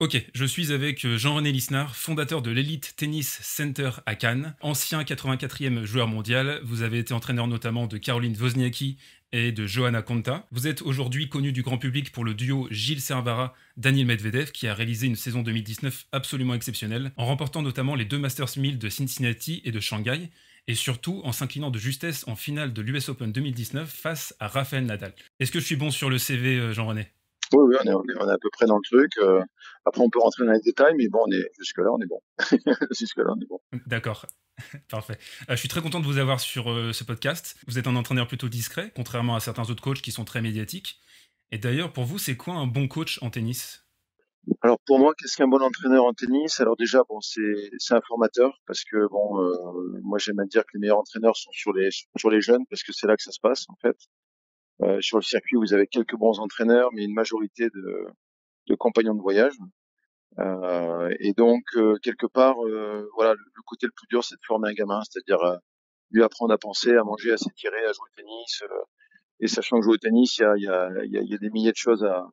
Ok, je suis avec euh, Jean-René Lisnard, fondateur de l'Elite Tennis Center à Cannes, ancien 84e joueur mondial. Vous avez été entraîneur notamment de Caroline Wozniacki et de Johanna Konta. Vous êtes aujourd'hui connu du grand public pour le duo Gilles Servara-Daniel Medvedev qui a réalisé une saison 2019 absolument exceptionnelle, en remportant notamment les deux Masters 1000 de Cincinnati et de Shanghai, et surtout en s'inclinant de justesse en finale de l'US Open 2019 face à Rafael Nadal. Est-ce que je suis bon sur le CV, euh, Jean-René? Oui, oui, on est, on, est, à peu près dans le truc. Euh, après, on peut rentrer dans les détails, mais bon, on est, jusque-là, on est bon. jusque-là, on est bon. D'accord. Parfait. Euh, je suis très content de vous avoir sur ce podcast. Vous êtes un entraîneur plutôt discret, contrairement à certains autres coachs qui sont très médiatiques. Et d'ailleurs, pour vous, c'est quoi un bon coach en tennis? Alors pour moi, qu'est-ce qu'un bon entraîneur en tennis? Alors déjà, bon, c'est c'est un formateur parce que bon, euh, moi j'aime à dire que les meilleurs entraîneurs sont sur les sur les jeunes parce que c'est là que ça se passe en fait. Euh, sur le circuit, vous avez quelques bons entraîneurs, mais une majorité de de compagnons de voyage. Euh, et donc euh, quelque part, euh, voilà, le, côté le plus dur, c'est de former un gamin, c'est-à-dire euh, lui apprendre à penser, à manger, à s'étirer, à jouer au tennis. et sachant que jouer au tennis, il y a, il y, a, il y a des milliers de choses à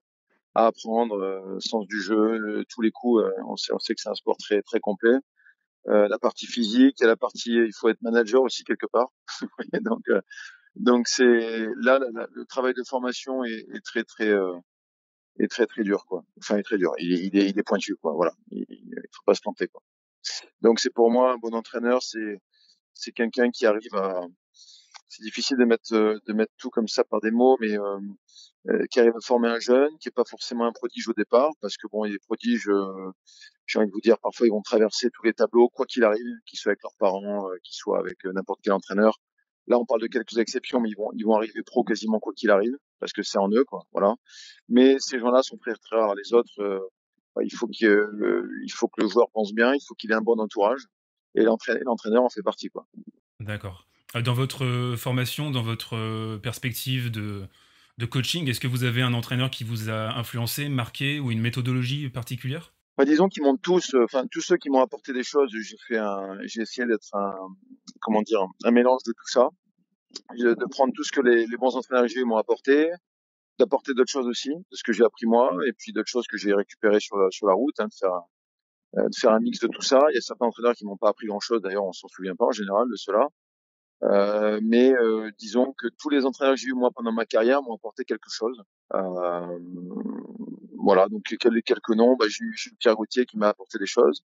à apprendre, euh, sens du jeu, euh, tous les coups. Euh, on, sait, on sait que c'est un sport très très complet. la partie physique, et la partie, il faut être manager aussi quelque part. donc donc c'est là, le travail de formation est, est très très est très très dur quoi. Enfin, est très dur. Il, il, est, il est pointu quoi. Voilà. Il, il faut pas se planter quoi. Donc c'est pour moi un bon entraîneur, c'est c'est quelqu'un qui arrive à c'est difficile de mettre de mettre tout comme ça par des mots, mais euh, euh, qui arrive à former un jeune, qui est pas forcément un prodige au départ, parce que bon, les prodiges, euh, j'ai envie de vous dire, parfois ils vont traverser tous les tableaux, quoi qu'il arrive, qu'ils soient avec leurs parents, qu'ils soient avec n'importe quel entraîneur. Là, on parle de quelques exceptions, mais ils vont ils vont arriver pro quasiment quoi qu'il arrive, parce que c'est en eux, quoi. Voilà. Mais ces gens-là sont très très rares. Les autres, bah, il faut que le joueur pense bien, il faut qu'il ait un bon entourage, et l'entraîneur en fait partie, quoi. D'accord. Euh, dans votre euh, formation, dans votre euh, perspective de coaching, est-ce que vous avez un entraîneur qui vous a influencé, marqué ou une méthodologie particulière? Bah, disons qu'ils m'ont tous, enfin tous ceux qui m'ont apporté des choses, j'ai fait un, j'ai essayé d'être un, comment dire, un mélange de tout ça, de prendre tout ce que les, bons entraîneurs j'ai m'ont apporté, d'apporter d'autres choses aussi, de ce que j'ai appris moi, et puis d'autres choses que j'ai récupérées sur la, sur la route, hein, de faire, de faire un mix de tout ça. Il y a certains entraîneurs qui m'ont pas appris grand chose, d'ailleurs on s'en souvient pas en général de cela. Euh, mais euh, disons que tous les entraîneurs que j'ai eu moi pendant ma carrière m'ont apporté quelque chose. Euh, voilà, donc quelques noms, bah, j'ai eu Pierre Gauthier qui m'a apporté des choses,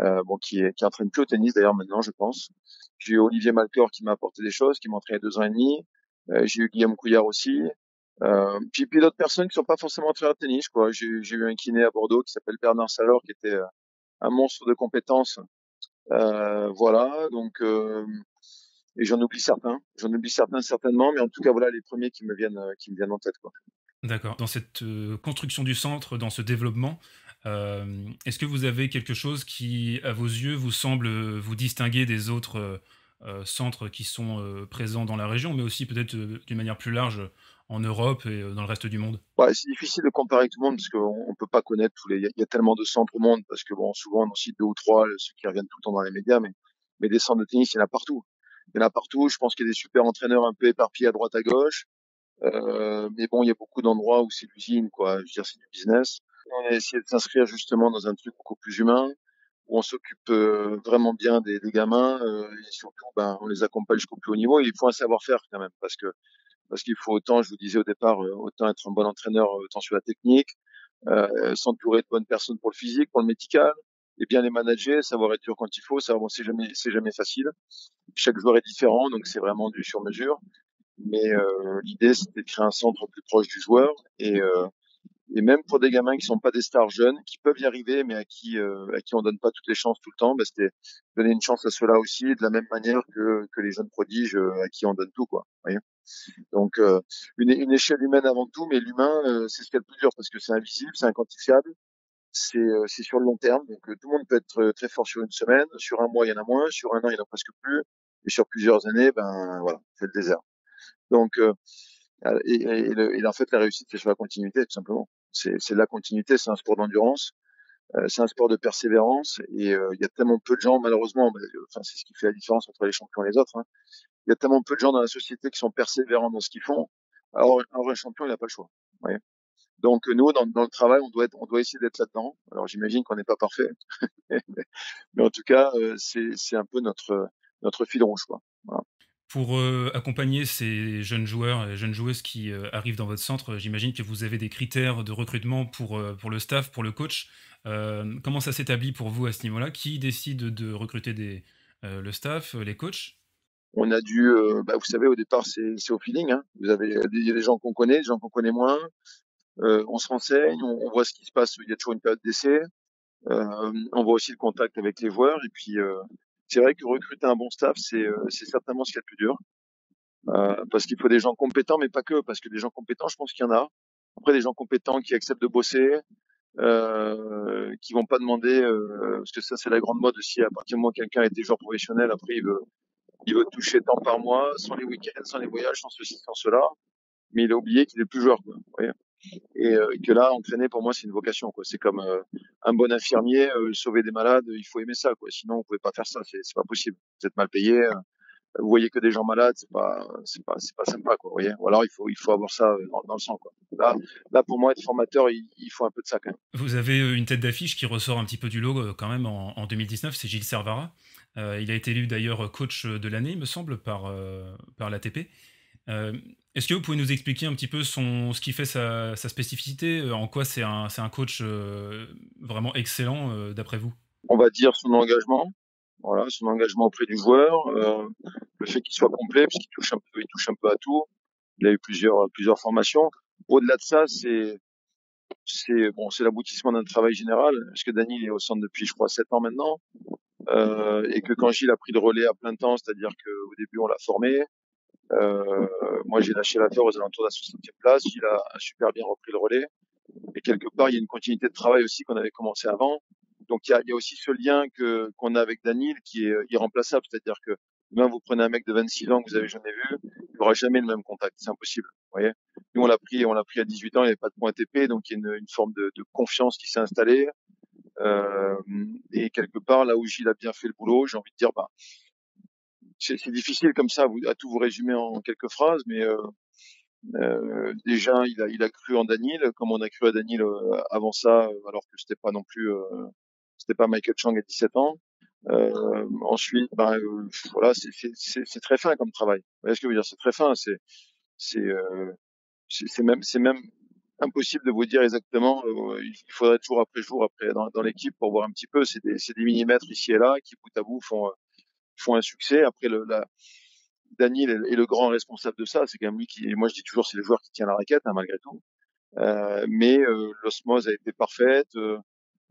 euh, bon qui, qui entraîne plus au tennis d'ailleurs maintenant je pense. J'ai eu Olivier Malcor qui m'a apporté des choses, qui m'a entraîné deux ans et demi. Euh, j'ai eu Guillaume Couillard aussi. Euh, puis puis d'autres personnes qui sont pas forcément entraîneurs de tennis quoi. J'ai eu un kiné à Bordeaux qui s'appelle Bernard Salor qui était un monstre de compétences. voilà, donc et j'en oublie certains. J'en oublie certains certainement, mais en tout cas voilà les premiers qui me viennent euh, qui me viennent en tête quoi. D'accord. Dans cette euh, construction du centre, dans ce développement, euh, est-ce que vous avez quelque chose qui, à vos yeux, vous semble vous distinguer des autres euh, centres qui sont euh, présents dans la région, mais aussi peut-être d'une manière plus large en Europe et dans le reste du monde? C'est difficile de comparer tout le monde parce qu'on ne peut pas connaître tous les. Il y, a tellement de centres au monde parce que bon, souvent on en cite deux ou trois, ceux qui reviennent tout le temps dans les médias, mais mais des centres de tennis, il y en a partout il y en a partout. Je pense qu'il y a des super entraîneurs un peu éparpillés à droite à gauche. Euh, mais bon, il y a beaucoup d'endroits où c'est l'usine, quoi. Je veux dire, c'est du business. On a essayé de s'inscrire justement dans un truc beaucoup plus humain, où on s'occupe euh, vraiment bien des, des gamins, euh, et surtout, ben, on les accompagne jusqu'au plus haut niveau. il faut un savoir-faire quand même, parce que parce qu'il faut autant, je vous disais au départ, euh, autant être un bon entraîneur, autant sur la technique, s'entourer de bonnes personnes pour le physique, pour le médical, et bien les manager, savoir être dur quand il faut, savoir bon, c'est jamais c'est jamais facile. Chaque joueur est différent, donc c'est vraiment du sur mesure. Mais euh, l'idée c'était de créer un centre plus proche du joueur et euh, et même pour des gamins qui sont pas des stars jeunes, qui peuvent y arriver, mais à qui euh, à qui on donne pas toutes les chances tout le temps, bah, c'était donner une chance à ceux-là aussi, de la même manière que que les jeunes prodiges euh, à qui on donne tout quoi. Voyez Donc euh, une, une échelle humaine avant tout, mais l'humain euh, c'est ce qui est le plus dur parce que c'est invisible, c'est inquantifiable euh, c'est sur le long terme. Donc tout le monde peut être très fort sur une semaine, sur un mois il y en a moins, sur un an il y en a presque plus, et sur plusieurs années, ben voilà, c'est le désert. Donc et, et, et, en fait la réussite c'est sur la continuité tout simplement. C'est la continuité, c'est un sport d'endurance, c'est un sport de persévérance, et il y a tellement peu de gens malheureusement, enfin c'est ce qui fait la différence entre les champions et les autres. Hein. Il y a tellement peu de gens dans la société qui sont persévérants dans ce qu'ils font. Alors, un champion il n'a pas le choix. Voyez Donc nous, dans, dans, le travail, on doit, être, on doit essayer d'être là-dedans. Alors j'imagine qu'on n'est pas parfait, mais en tout cas, euh, c'est un peu notre notre fil rouge. Quoi. Voilà. Pour euh, accompagner ces jeunes joueurs et jeunes joueuses qui euh, arrivent dans votre centre, j'imagine que vous avez des critères de recrutement pour, euh, pour le staff, pour le coach. comment ça s'établit pour vous à ce niveau-là? Qui décide de recruter le staff, les coachs? On a dû, bah, vous savez, au départ, c'est au feeling. Hein. Vous avez des, gens qu'on connaît, des gens qu'on connaît moins. on se renseigne, on, on, voit ce qui se passe. Il y a toujours une période d'essai. on voit aussi le contact avec les joueurs. Et puis, c'est vrai que recruter un bon staff, c'est euh, certainement ce qu'il y a de plus dur. Euh, parce qu'il faut des gens compétents, mais pas que, parce que des gens compétents, je pense qu'il y en a. Après, des gens compétents qui acceptent de bosser, euh, qui vont pas demander, euh, parce que ça c'est la grande mode aussi, à partir du moment où quelqu'un est déjà professionnel, après il veut, il veut toucher tant par mois, sans les week-ends, sans les voyages, sans ceci, sans cela, mais il a oublié qu'il est plus joueur. Quoi, vous et, euh, que là entraîner pour moi c'est une vocation quoi. C'est comme euh, un bon infirmier euh, sauver des malades il faut aimer ça quoi. Sinon vous pouvez pas faire ça. C'est pas possible. Vous êtes mal payé vous voyez que des gens malades c'est pas c'est pas c'est pas sympa quoi ou alors il faut il faut avoir ça dans, le sang quoi. Là là pour moi être formateur il, faut un peu de ça quand même. Vous avez une tête d'affiche qui ressort un petit peu du lot quand même en, en 2019 c'est Gilles Servara il a été élu d'ailleurs coach de l'année il me semble par par l'ATP est-ce que vous pouvez nous expliquer un petit peu ce qui fait sa, spécificité euh, En quoi c'est un, coach euh, vraiment excellent d'après vous? On va dire son engagement, voilà, son engagement auprès du joueur, le fait qu'il soit complet, puisqu'il touche un peu, il touche un peu à tout. Il a eu plusieurs, formations. Au-delà de ça, c'est bon, c'est l'aboutissement d'un travail général. Parce que Daniel est au centre depuis, je crois, sept ans maintenant, euh, et que quand Gilles a pris le relais à plein temps, c'est-à-dire qu'au début on l'a formé, euh, moi, j'ai lâché l'affaire aux alentours de la 60e place. Il a super bien repris le relais. Et quelque part, il y a une continuité de travail aussi qu'on avait commencé avant. Donc, il y a, il y a aussi ce lien que qu'on a avec Daniel qui est irremplaçable. C'est-à-dire que même vous prenez un mec de 26 ans que vous avez jamais vu, il n'aura jamais le même contact. C'est impossible. Vous voyez Nous, on l'a pris, on l'a pris à 18 ans. Il n'y avait pas de point ATP, donc il y a une, une forme de, de confiance qui s'est installée. Euh, et quelque part, là où Gilles a bien fait le boulot, j'ai envie de dire, bah, c'est difficile comme ça à tout vous résumer en quelques phrases, mais euh, euh, déjà il a, il a cru en Daniel, comme on a cru à Daniel euh, avant ça, euh, alors que c'était pas non plus, c'était pas Michael Chang à 17 ans. ensuite, ben voilà, c'est très fin comme travail. Vous voyez ce que je veux dire? C'est très fin. C'est c'est c'est même c'est même impossible de vous dire exactement. il faudrait jour après jour après dans, dans l'équipe pour voir un petit peu. C'est des, des millimètres ici et là qui bout à bout font font un succès. Après, le, la, Daniel est, le grand responsable de ça. C'est quand même lui qui, moi je dis toujours, c'est le joueur qui tient la raquette, hein, malgré tout. Euh, mais euh, l'osmose a été parfaite, euh,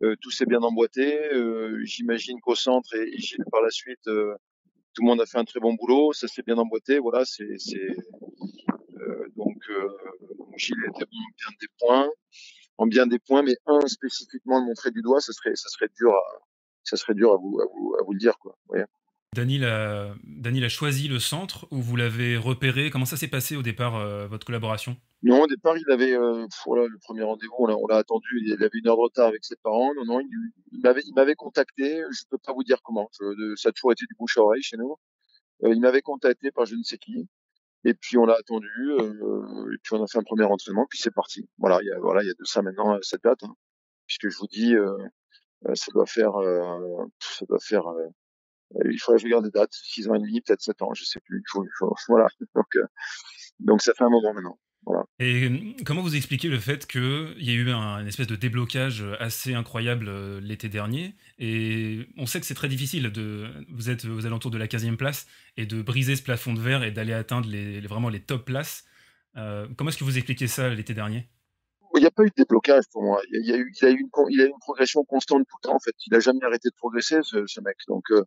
euh tout s'est bien emboîté. Euh, j'imagine qu'au centre et, Gilles par la suite, euh, tout le monde a fait un très bon boulot, ça s'est bien emboîté. Voilà, c'est donc Gilles était bon bien des points, en bien des points, mais un spécifiquement de montrer du doigt, ça serait ça serait dur à ça serait dur à vous à vous à vous le dire quoi. Daniel a, choisi le centre ou vous l'avez repéré? Comment ça s'est passé au départ, euh, votre collaboration? Non, au départ, il avait, euh, voilà, le premier rendez-vous, on l'a attendu, il avait une heure de retard avec ses parents. Non, non, il, m'avait contacté, je ne peux pas vous dire comment, je, ça a toujours été du bouche à oreille chez nous. Euh, il m'avait contacté par je ne sais qui. Et puis on l'a attendu, et puis on a fait un premier entraînement, puis c'est parti. Voilà, il y a, de ça maintenant cette date, hein, puisque je vous dis, ça doit faire, ça doit faire il faudrait que je regarde des dates, 6 ans et demi, peut-être 7 ans, je sais plus. Il faut, il faut, voilà. Donc, euh, donc ça fait un moment maintenant. Et euh, comment vous expliquez le fait qu'il y a eu un, une espèce de déblocage assez incroyable l'été dernier? Et on sait que c'est très difficile de. Vous êtes aux alentours de la 15e place et de briser ce plafond de verre et d'aller atteindre les, vraiment les top places. Euh, comment est-ce que vous expliquez ça l'été dernier? Il n'y a pas eu de déblocage pour moi. Il y a, eu, il a eu une, il a eu une progression constante tout le temps. En fait, il a jamais arrêté de progresser ce, ce mec. Donc, euh,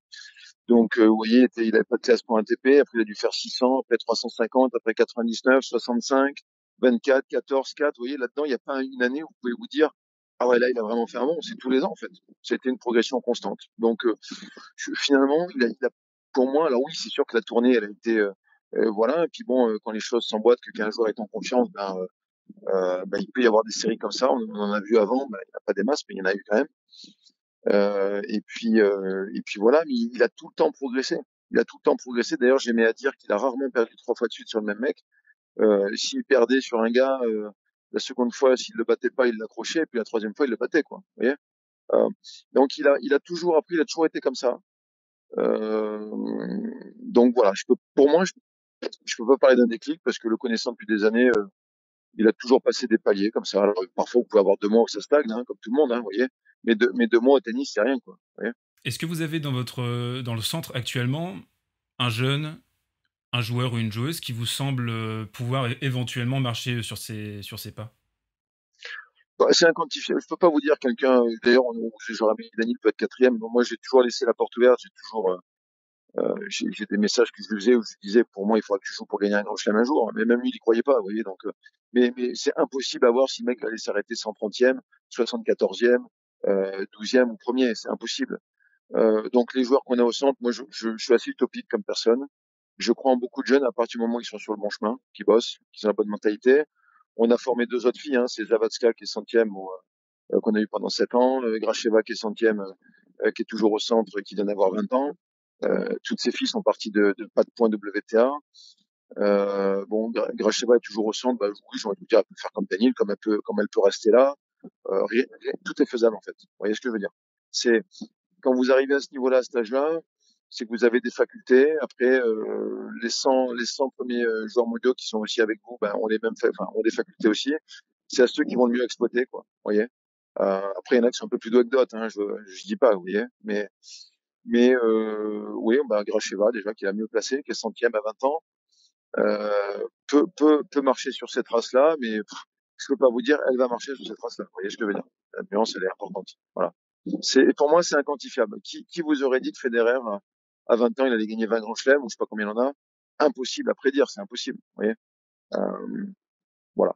donc, euh, vous voyez, il n'avait pas de classe pour un TP. Après, il a dû faire 600, après 350, après 99, 65, 24, 14, 4. Vous voyez, là-dedans, il n'y a pas une année où vous pouvez vous dire, ah ouais, là, il a vraiment fait un bon. C'est tous les ans, en fait. C'était une progression constante. Donc, euh, finalement, il a, il a, pour moi, alors oui, c'est sûr que la tournée, elle a été, euh, voilà. Et puis bon, quand les choses s'emboîtent, que 15 joueur est en confiance, ben euh, bah, il peut y avoir des séries comme ça. On, en a vu avant, bah, il n'y a pas des masses, mais il y en a eu quand même. Euh, et puis euh, et puis voilà, mais il, a tout le temps progressé. Il a tout le temps progressé. D'ailleurs, j'aimais à dire qu'il a rarement perdu trois fois de suite sur le même mec. Euh, S'il perdait sur un gars, euh, La seconde fois, s'il le battait pas, il l'accrochait, et puis la troisième fois, il le battait, quoi. Vous voyez? Euh, donc il a, il a toujours appris, il a toujours été comme ça. Donc voilà, je peux, pour moi, je, je peux pas parler d'un déclic parce que le connaissant depuis des années, euh, il a toujours passé des paliers comme ça. Alors, parfois, vous pouvez avoir deux mois où ça stagne, hein, comme tout le monde, hein, vous voyez. Mais deux, mais deux mois au tennis, c'est rien, quoi. Est-ce que vous avez dans votre dans le centre actuellement un jeune, un joueur ou une joueuse qui vous semble pouvoir éventuellement marcher sur ses sur ses pas? Bah, c'est inquantifiable. Je peux pas vous dire quelqu'un. D'ailleurs, j'aurais mis Daniel peut être quatrième. moi, j'ai toujours laissé la porte ouverte. J'ai toujours, euh, euh j'ai des messages que je faisais où je disais, pour moi, il faudra que tu joues pour gagner un grand chelem un jour. Mais même lui, il y croyait pas. Vous voyez, donc, euh, mais, mais c'est impossible à voir si le mec allait s'arrêter 130e, 74e, euh, 12e ou premier. C'est impossible. Euh, donc, les joueurs qu'on a au centre, moi, je, je, je, suis assez utopique comme personne. Je crois en beaucoup de jeunes à partir du moment où ils sont sur le bon chemin, qui bossent, qui ont la bonne mentalité. On a formé deux autres filles, hein, c'est Zavatska qui est centième, euh, qu'on a eu pendant sept ans, euh, Gracheva qui est centième, qui est toujours au centre et qui vient d'avoir 20 ans. Euh, toutes ces filles sont parties de, de pas de points WTA. Euh, bon, Gracheva est toujours au centre. Bah, oui, j'aurais pu dire, elle peut faire comme Daniel, comme elle peut, comme elle peut rester là. Euh, rien, tout est faisable en fait. Vous voyez ce que je veux dire? C'est quand vous arrivez à ce niveau-là, à cet âge-là, c'est que vous avez des facultés. Après, euh, les 100 les 100 premiers euh, joueurs mondiaux qui sont aussi avec vous, ben, ont les mêmes, enfin, ont des facultés aussi. C'est à ceux qui vont le mieux exploiter, quoi. Vous voyez? Euh, après, il y en a qui sont un peu plus d'autres. Hein, je, je dis pas, vous voyez? Mais, mais euh, oui, bah, Gracheva déjà qui est la mieux placée, qui est centième à 20 ans, euh, peut, peut, peut marcher sur cette race-là, mais je peux pas vous dire, elle va marcher sur cette race-là. Vous voyez ce que je veux dire? La nuance, elle est importante. Voilà. C'est, pour moi, c'est inquantifiable. Qui, qui vous aurait dit de Federer à 20 ans, il allait gagner 20 grands chelems, ou je sais pas combien il en a? Impossible à prédire, c'est impossible. Vous voyez? Euh, voilà.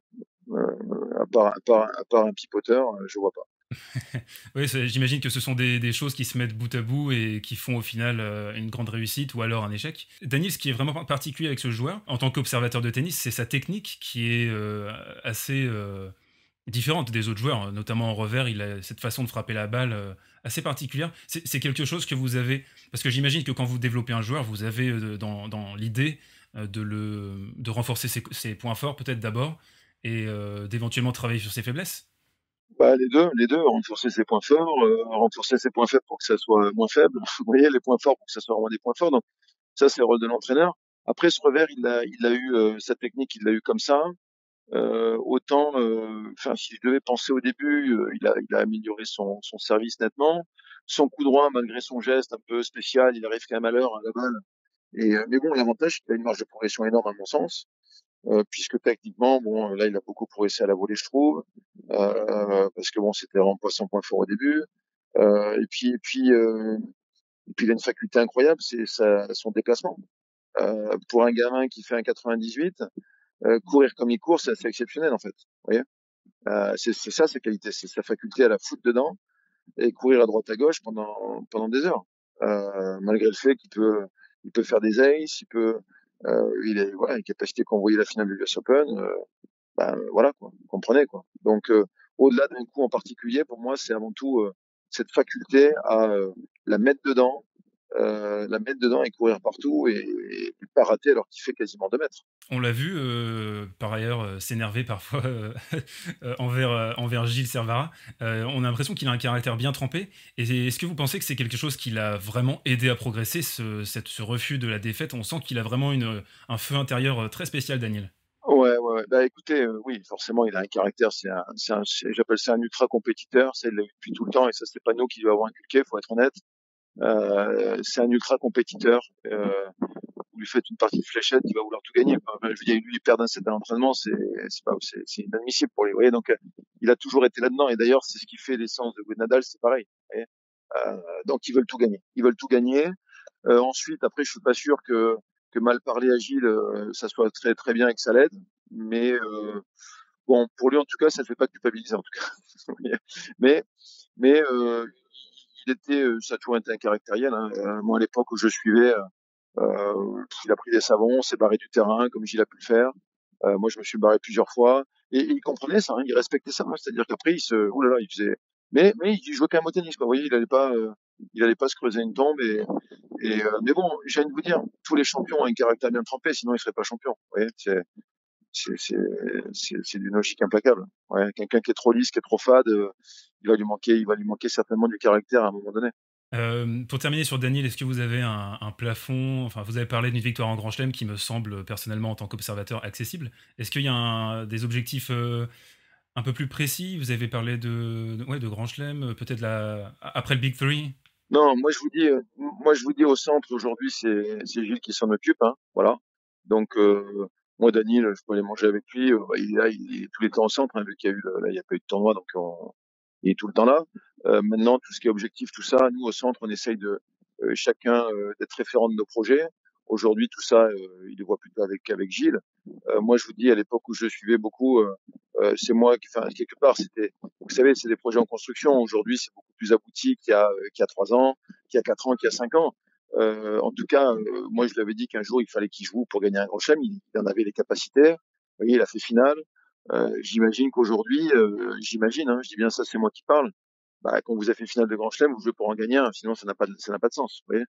Euh, à, part, à, part, à, part, un pipoteur, euh, je vois pas. oui, j'imagine que ce sont des, choses qui se mettent bout à bout et qui font au final euh, une grande réussite ou alors un échec. Daniel, ce qui est vraiment particulier avec ce joueur, en tant qu'observateur de tennis, c'est sa technique qui est euh, assez euh, différente des autres joueurs, notamment en revers. Il a cette façon de frapper la balle assez particulière. C'est quelque chose que vous avez, parce que j'imagine que quand vous développez un joueur, vous avez dans, l'idée de, renforcer ses, points forts peut-être d'abord et d'éventuellement travailler sur ses faiblesses. Bah, les deux, les deux, renforcer ses points forts, euh, renforcer ses points faibles pour que ça soit moins faible. Vous voyez, les points forts pour que ça soit vraiment des points forts. Donc ça, c'est le rôle de l'entraîneur. Après, ce revers, il a, il a eu sa technique, il l'a eu comme ça. Euh, autant, euh, enfin, si je devais penser au début, euh, il, a, il a amélioré son, son service nettement. Son coup droit, malgré son geste un peu spécial, il arrive quand même à l'heure à la balle. Et, mais bon, l'avantage, qu'il a une marge de progression énorme à mon sens, puisque techniquement, bon, là, il a beaucoup progressé à la volée, je trouve, parce que bon, c'était vraiment pas son point fort au début. et puis, et puis, et puis, il a une faculté incroyable, c'est son déplacement. pour un gamin qui fait un 98, euh, courir comme il court, c'est assez exceptionnel en fait. Vous voyez? Euh, c'est ça sa qualité, c'est sa faculté à la foutre dedans et courir à droite à gauche pendant pendant des heures, euh, malgré le fait qu'il peut il peut faire des aces, il peut euh, il est voilà une capacité qu'on voyait la finale du US Open, euh, ben voilà quoi, vous comprenez quoi. Donc euh, au-delà d'un coup en particulier, pour moi c'est avant tout cette faculté à la mettre dedans, euh, la mettre dedans et courir partout et, et pas rater alors qu'il fait quasiment 2 mètres. On l'a vu, euh, par ailleurs, euh, s'énerver parfois envers, envers Gilles Servara. on a l'impression qu'il a un caractère bien trempé. Et est-ce que vous pensez que c'est quelque chose qui l'a vraiment aidé à progresser, ce, cette, ce refus de la défaite? On sent qu'il a vraiment une, un feu intérieur très spécial, Daniel. Ouais, ouais. Bah écoutez, oui, forcément, il a un caractère. C'est un, un j'appelle ça un ultra compétiteur. C'est depuis tout le temps, et ça, c'est pas nous qui lui avons inculqué. Faut être honnête. Euh, c'est un ultra compétiteur. Euh, vous lui faites une partie de fléchette, il va vouloir tout gagner. Enfin, je veux dire, lui, il perd un set d'entraînement, c'est c'est pas c'est inadmissible pour lui. Vous voyez, donc euh, il a toujours été là-dedans. Et d'ailleurs, c'est ce qui fait l'essence de Nadal, c'est pareil. Euh, donc ils veulent tout gagner. Ils veulent tout gagner. Ensuite, après, je suis pas sûr que que mal parler à euh, ça soit très très bien et que ça l'aide. Mais bon, pour lui en tout cas, ça ne fait pas culpabiliser en tout cas. mais mais il était, euh, ça a toujours été un caractériel. Hein. Euh, moi, à l'époque où je suivais, euh, il a pris des savons, s'est barré du terrain, comme Gilles a pu le faire. moi, je me suis barré plusieurs fois. Et, il comprenait ça, hein, il respectait ça. Hein. C'est-à-dire qu'après, il se, oh là là, il faisait, mais mais il jouait quand même au tennis. Quoi. Vous voyez, il allait pas, euh, il allait pas se creuser une tombe. Et, et euh, mais bon, j'ai envie de vous dire, tous les champions ont un caractère bien trempé, sinon ils seraient pas champions. Vous voyez, c'est d'une logique implacable. Ouais, quelqu'un qui est trop lisse, qui est trop fade, il va lui manquer, il va lui manquer certainement du caractère à un moment donné. Euh, pour terminer sur Daniel, est-ce que vous avez un, plafond Enfin, vous avez parlé d'une victoire en Grand Chelem qui me semble personnellement en tant qu'observateur accessible. Est-ce qu'il y a des objectifs euh, un peu plus précis? Vous avez parlé de, ouais, de Grand Chelem, peut-être la, après le Big Three? Non, moi je vous dis, euh, moi je vous dis au centre aujourd'hui, c'est Gilles qui s'en occupe, hein, voilà. Donc moi, Daniel, je peux aller manger avec lui. il est là, il est tous les temps au centre, hein, vu qu'il y a eu, là, il y a pas eu de tournoi, donc on, il est tout le temps là. Euh, maintenant, tout ce qui est objectif, tout ça, nous au centre, on essaye de euh, chacun euh, d'être référent de nos projets. Aujourd'hui, tout ça, il le voit plutôt avec avec Gilles. moi, je vous dis, à l'époque où je suivais beaucoup, c'est moi qui, enfin, quelque part, c'était, vous savez, c'est des projets en construction. Aujourd'hui, c'est beaucoup plus abouti qu'il y a qu'il y a trois ans, qu'il y a quatre ans, qu'il y a cinq ans. En tout cas, moi, je lui avais dit qu'un jour, il fallait qu'il joue pour gagner un grand chelem. Il, en avait les capacités. Vous voyez, il a fait finale. Euh, j'imagine qu'aujourd'hui, euh, j'imagine, hein, je dis bien ça, c'est moi qui parle. Bah, quand vous avez fait finale de Grand Chelem, vous jouez pour en gagner un, sinon ça n'a pas, de, ça n'a pas de sens. Vous voyez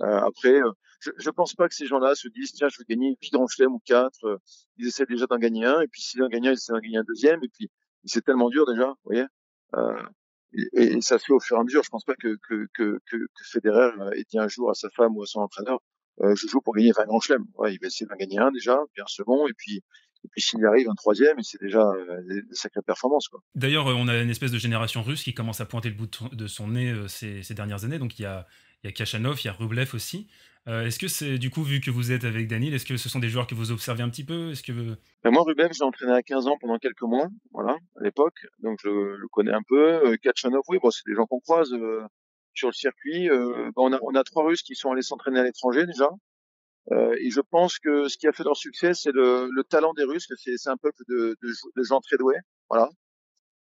euh, après, je, je pense pas que ces gens-là se disent tiens, je veux gagner huit Grand Chelem ou quatre. ils essaient déjà d'en gagner un, et puis s'ils en gagnent un, ils essaient d'en gagner un deuxième, et puis c'est tellement dur déjà, vous voyez. Et, et, ça se fait au fur et à mesure. Je pense pas que que que que, Federer ait dit un jour à sa femme ou à son entraîneur, je joue pour gagner 20 Grand Chelem. Ouais, il va essayer d'en gagner un déjà, puis un second, et puis et puis s'il arrive un troisième, c'est déjà euh, des, sacrées performances. D'ailleurs, euh, on a une espèce de génération russe qui commence à pointer le bout de son nez euh, ces, dernières années. Donc il y a, il y a Kachanov, il y a Rublev aussi. Est-ce que c'est du coup, vu que vous êtes avec Daniel, est-ce que ce sont des joueurs que vous observez un petit peu? Est-ce que ben, moi, Rublev, j'ai entraîné à 15 ans pendant quelques mois, voilà, à l'époque, donc je le connais un peu. Kachanov, oui, bon, c'est des gens qu'on croise sur le circuit. Ben, on, a, trois Russes qui sont allés s'entraîner à l'étranger déjà. Euh, et je pense que ce qui a fait leur succès, c'est le, le, talent des Russes. C'est un peuple de, de, de, gens très doués. Voilà.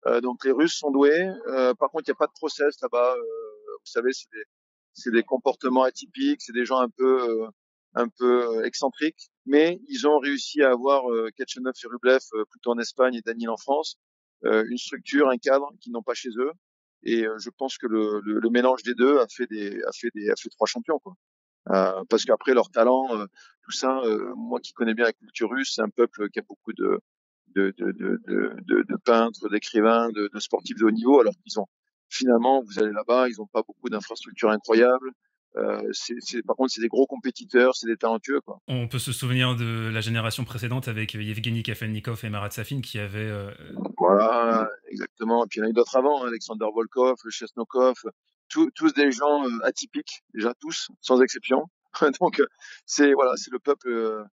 Euh, donc les Russes sont doués. Euh, par contre, il n'y a pas de process là-bas. Euh, vous savez, c'est des, des, comportements atypiques. C'est des gens un peu, euh, un peu excentriques. Mais ils ont réussi à avoir euh, Kachanov et Rublev plutôt en Espagne et Daniel en France. une structure, un cadre qu'ils n'ont pas chez eux. Et je pense que le, le, le, mélange des deux a fait des, a fait des, a fait trois champions. Quoi. Euh, parce qu'après leur talent, euh, tout ça, euh, moi qui connais bien la culture russe, c'est un peuple qui a beaucoup de de, de, de, de, peintres, d'écrivains, de, sportifs de haut niveau, alors qu'ils ont finalement, vous allez là-bas, ils n'ont pas beaucoup d'infrastructures incroyables. Euh, c'est, par contre, c'est des gros compétiteurs, c'est des talentueux. Quoi. On peut se souvenir de la génération précédente avec Yevgeny Kafelnikov et Marat Safin qui avaient. Voilà, exactement. Et puis il y en a eu d'autres avant, hein, Alexander Volkov, Chesnokov, tous des gens euh, atypiques, déjà tous, sans exception. Donc euh, c'est voilà, c'est le peuple, euh,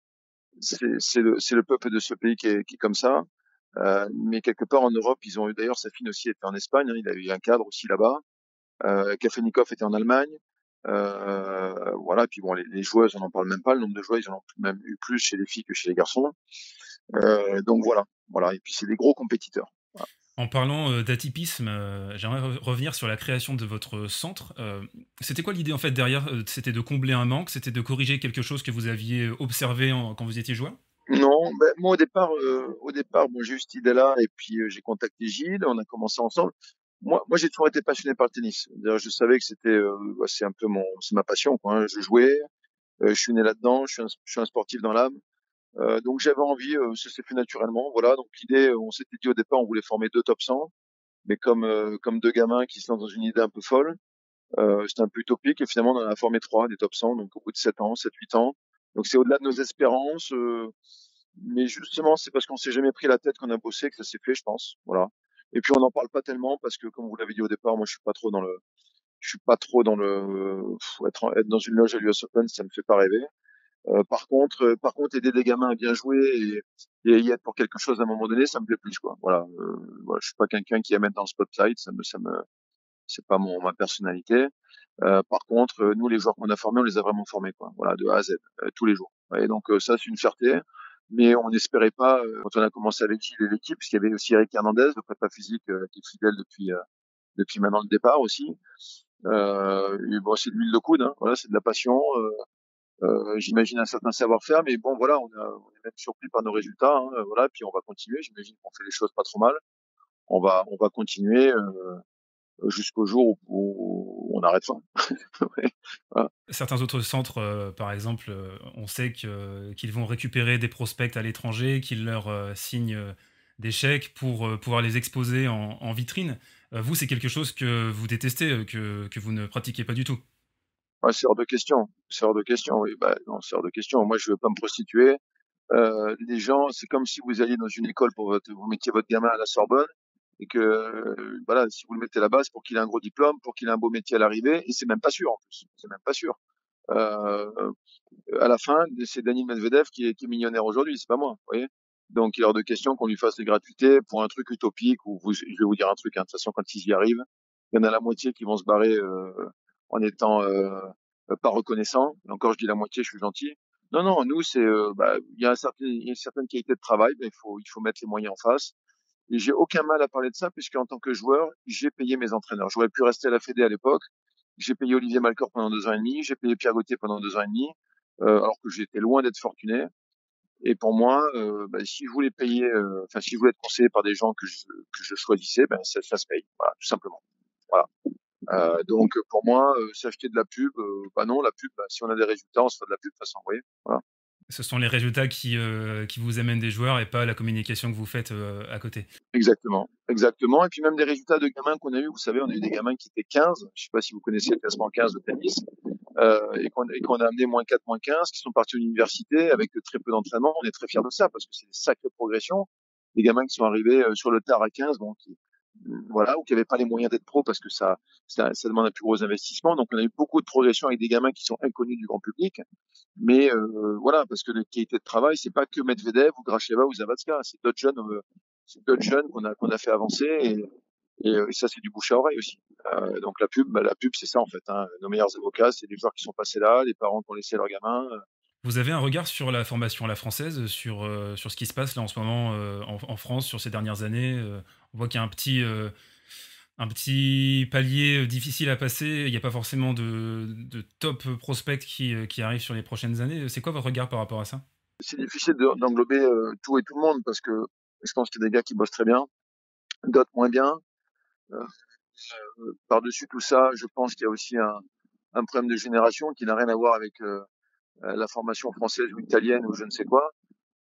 c'est le, le peuple de ce pays qui est, qui est comme ça. Euh, mais quelque part en Europe, ils ont eu d'ailleurs sa fille aussi était en Espagne, hein, il a eu un cadre aussi là-bas. Euh, Kafenikov était en Allemagne. Euh, voilà, puis bon, les, les, joueuses, on n'en parle même pas. Le nombre de joueuses, ils en ont même eu plus chez les filles que chez les garçons. Euh, donc voilà, voilà. Et puis c'est des gros compétiteurs. En parlant d'atypisme, j'aimerais revenir sur la création de votre centre. C'était quoi l'idée en fait derrière C'était de combler un manque C'était de corriger quelque chose que vous aviez observé quand vous étiez joueur? Non, ben, moi au départ, au départ, bon, j'ai eu cette idée-là et puis j'ai contacté Gilles, on a commencé ensemble. Moi, moi j'ai toujours été passionné par le tennis. Je savais que c'était, bah, c'est un peu mon, c'est ma passion. Quoi, hein. Je jouais, je suis né là-dedans, je suis un sportif dans l'âme. Euh, donc j'avais envie, euh, ça s'est fait naturellement. Voilà, donc l'idée, on s'était dit au départ, on voulait former deux top 100, mais comme euh, comme deux gamins qui lancent dans une idée un peu folle, c'était un peu utopique et finalement on en a formé trois des top 100, donc au bout de 7 ans, 7 8 ans. Donc c'est au-delà de nos espérances, mais justement c'est parce qu'on s'est jamais pris la tête qu'on a bossé que ça s'est fait, je pense. Voilà. Et puis on n'en parle pas tellement parce que comme vous l'avez dit au départ, moi je suis pas trop dans le je suis pas trop dans le être, être dans une loge à l'US Open, ça me fait pas rêver. Euh, par contre, euh, par contre, aider des gamins à bien jouer et, et, y être pour quelque chose à un moment donné, ça me plaît plus quoi. Voilà, euh, voilà je suis pas quelqu'un qui aime être dans le spotlight, ça me, ça me, c'est pas mon ma personnalité. Euh, par contre, nous les joueurs qu'on a formés, on les a vraiment formés quoi. Voilà, de A à Z, tous les jours. Et donc ça, c'est une fierté. Mais on n'espérait pas quand on a commencé avec Gilles et l'équipe, parce qu'il y avait aussi Eric Hernandez, le prépa physique, qui est fidèle depuis depuis maintenant le départ aussi. Euh, bon, c'est de l'huile de coude, hein, voilà, c'est de la passion. Euh, euh, j'imagine un certain savoir-faire, mais bon voilà, on, a, on, est même surpris par nos résultats, hein, voilà, puis on va continuer. J'imagine qu'on fait les choses pas trop mal. On va, on va continuer. Euh, jusqu'au jour où, on arrête ça. Certains autres centres, euh, par exemple, euh, on sait qu'ils vont récupérer des prospects à l'étranger, qu'ils leur euh, signent des chèques pour pouvoir les exposer en, vitrine. vous, c'est quelque chose que vous détestez, que, que vous ne pratiquez pas du tout C'est hors de question. C'est hors de question, oui. Bah, non, c'est hors de question. Moi, je ne veux pas me prostituer. les gens, c'est comme si vous alliez dans une école pour votre, vous mettiez votre gamin à la Sorbonne et que euh, voilà, si vous le mettez la base pour qu'il ait un gros diplôme, pour qu'il ait un beau métier à l'arrivée, et c'est même pas sûr en plus, c'est même pas sûr. Euh, à la fin, c'est Daniel Medvedev qui est, millionnaire aujourd'hui, c'est pas moi, voyez. Donc il est hors de question qu'on lui fasse des gratuités pour un truc utopique. Ou je vais vous dire un truc, hein, de toute façon quand ils y arrivent, il y en a la moitié qui vont se barrer euh, en étant euh, pas reconnaissants. Encore, je dis la moitié, je suis gentil. Non, non, nous c'est, bah, il y a une certaine qualité de travail, mais il faut, il faut mettre les moyens en face. Et j'ai aucun mal à parler de ça, puisque en tant que joueur, j'ai payé mes entraîneurs. J'aurais pu rester à la Fédé à l'époque. J'ai payé Olivier Malcor pendant deux ans et demi. J'ai payé Pierre Gauthier pendant deux ans et demi, euh, alors que j'étais loin d'être fortuné. Et pour moi, euh, bah, si je voulais payer, euh, enfin si je voulais être conseillé par des gens que je, que je choisissais, ben ça, ça se paye, voilà, tout simplement. Voilà. Euh, donc pour moi, euh, s'acheter de la pub, euh, bah non, la pub, bah, si on a des résultats, on se fait de la pub de toute façon. Voilà. Ce sont les résultats qui, euh, qui vous amènent des joueurs et pas la communication que vous faites euh, à côté. Exactement, exactement. Et puis même des résultats de gamins qu'on a eu, vous savez, on a eu des gamins qui étaient 15, je sais pas si vous connaissez le classement 15 de tennis, euh, et qu'on a amené moins 4, moins 15, qui sont partis à l'université avec très peu d'entraînement. On est très fiers de ça parce que c'est une sacrée progression. Des gamins qui sont arrivés sur le tard à 15, bon, voilà, ou qui n'avaient pas les moyens d'être pro parce que ça, ça, ça, demande un plus gros investissement. Donc on a eu beaucoup de progression avec des gamins qui sont inconnus du grand public. Mais euh, voilà, parce que la qualité de travail, c'est pas que Medvedev ou Gracheva ou Zavatska, c'est d'autres jeunes, euh, c'est d'autres jeunes qu'on a qu'on a fait avancer et, et, euh, ça c'est du bouche à oreille aussi. Euh, donc la pub, bah, la pub c'est ça en fait. Hein. Nos meilleurs avocats, c'est les joueurs qui sont passés là, les parents qui ont laissé leurs gamins. Vous avez un regard sur la formation la française, sur, euh, sur ce qui se passe là en ce moment euh, en, France, sur ces dernières années. Euh, on voit qu'il y a un petit, un petit palier difficile à passer. Il n'y a pas forcément de, de top prospects qui, qui arrivent sur les prochaines années. C'est quoi votre regard par rapport à ça? C'est difficile d'englober tout et tout le monde parce que je pense qu'il y a des gars qui bossent très bien, d'autres moins bien. Par-dessus tout ça, je pense qu'il y a aussi un, un, problème de génération qui n'a rien à voir avec la formation française ou italienne ou je ne sais quoi,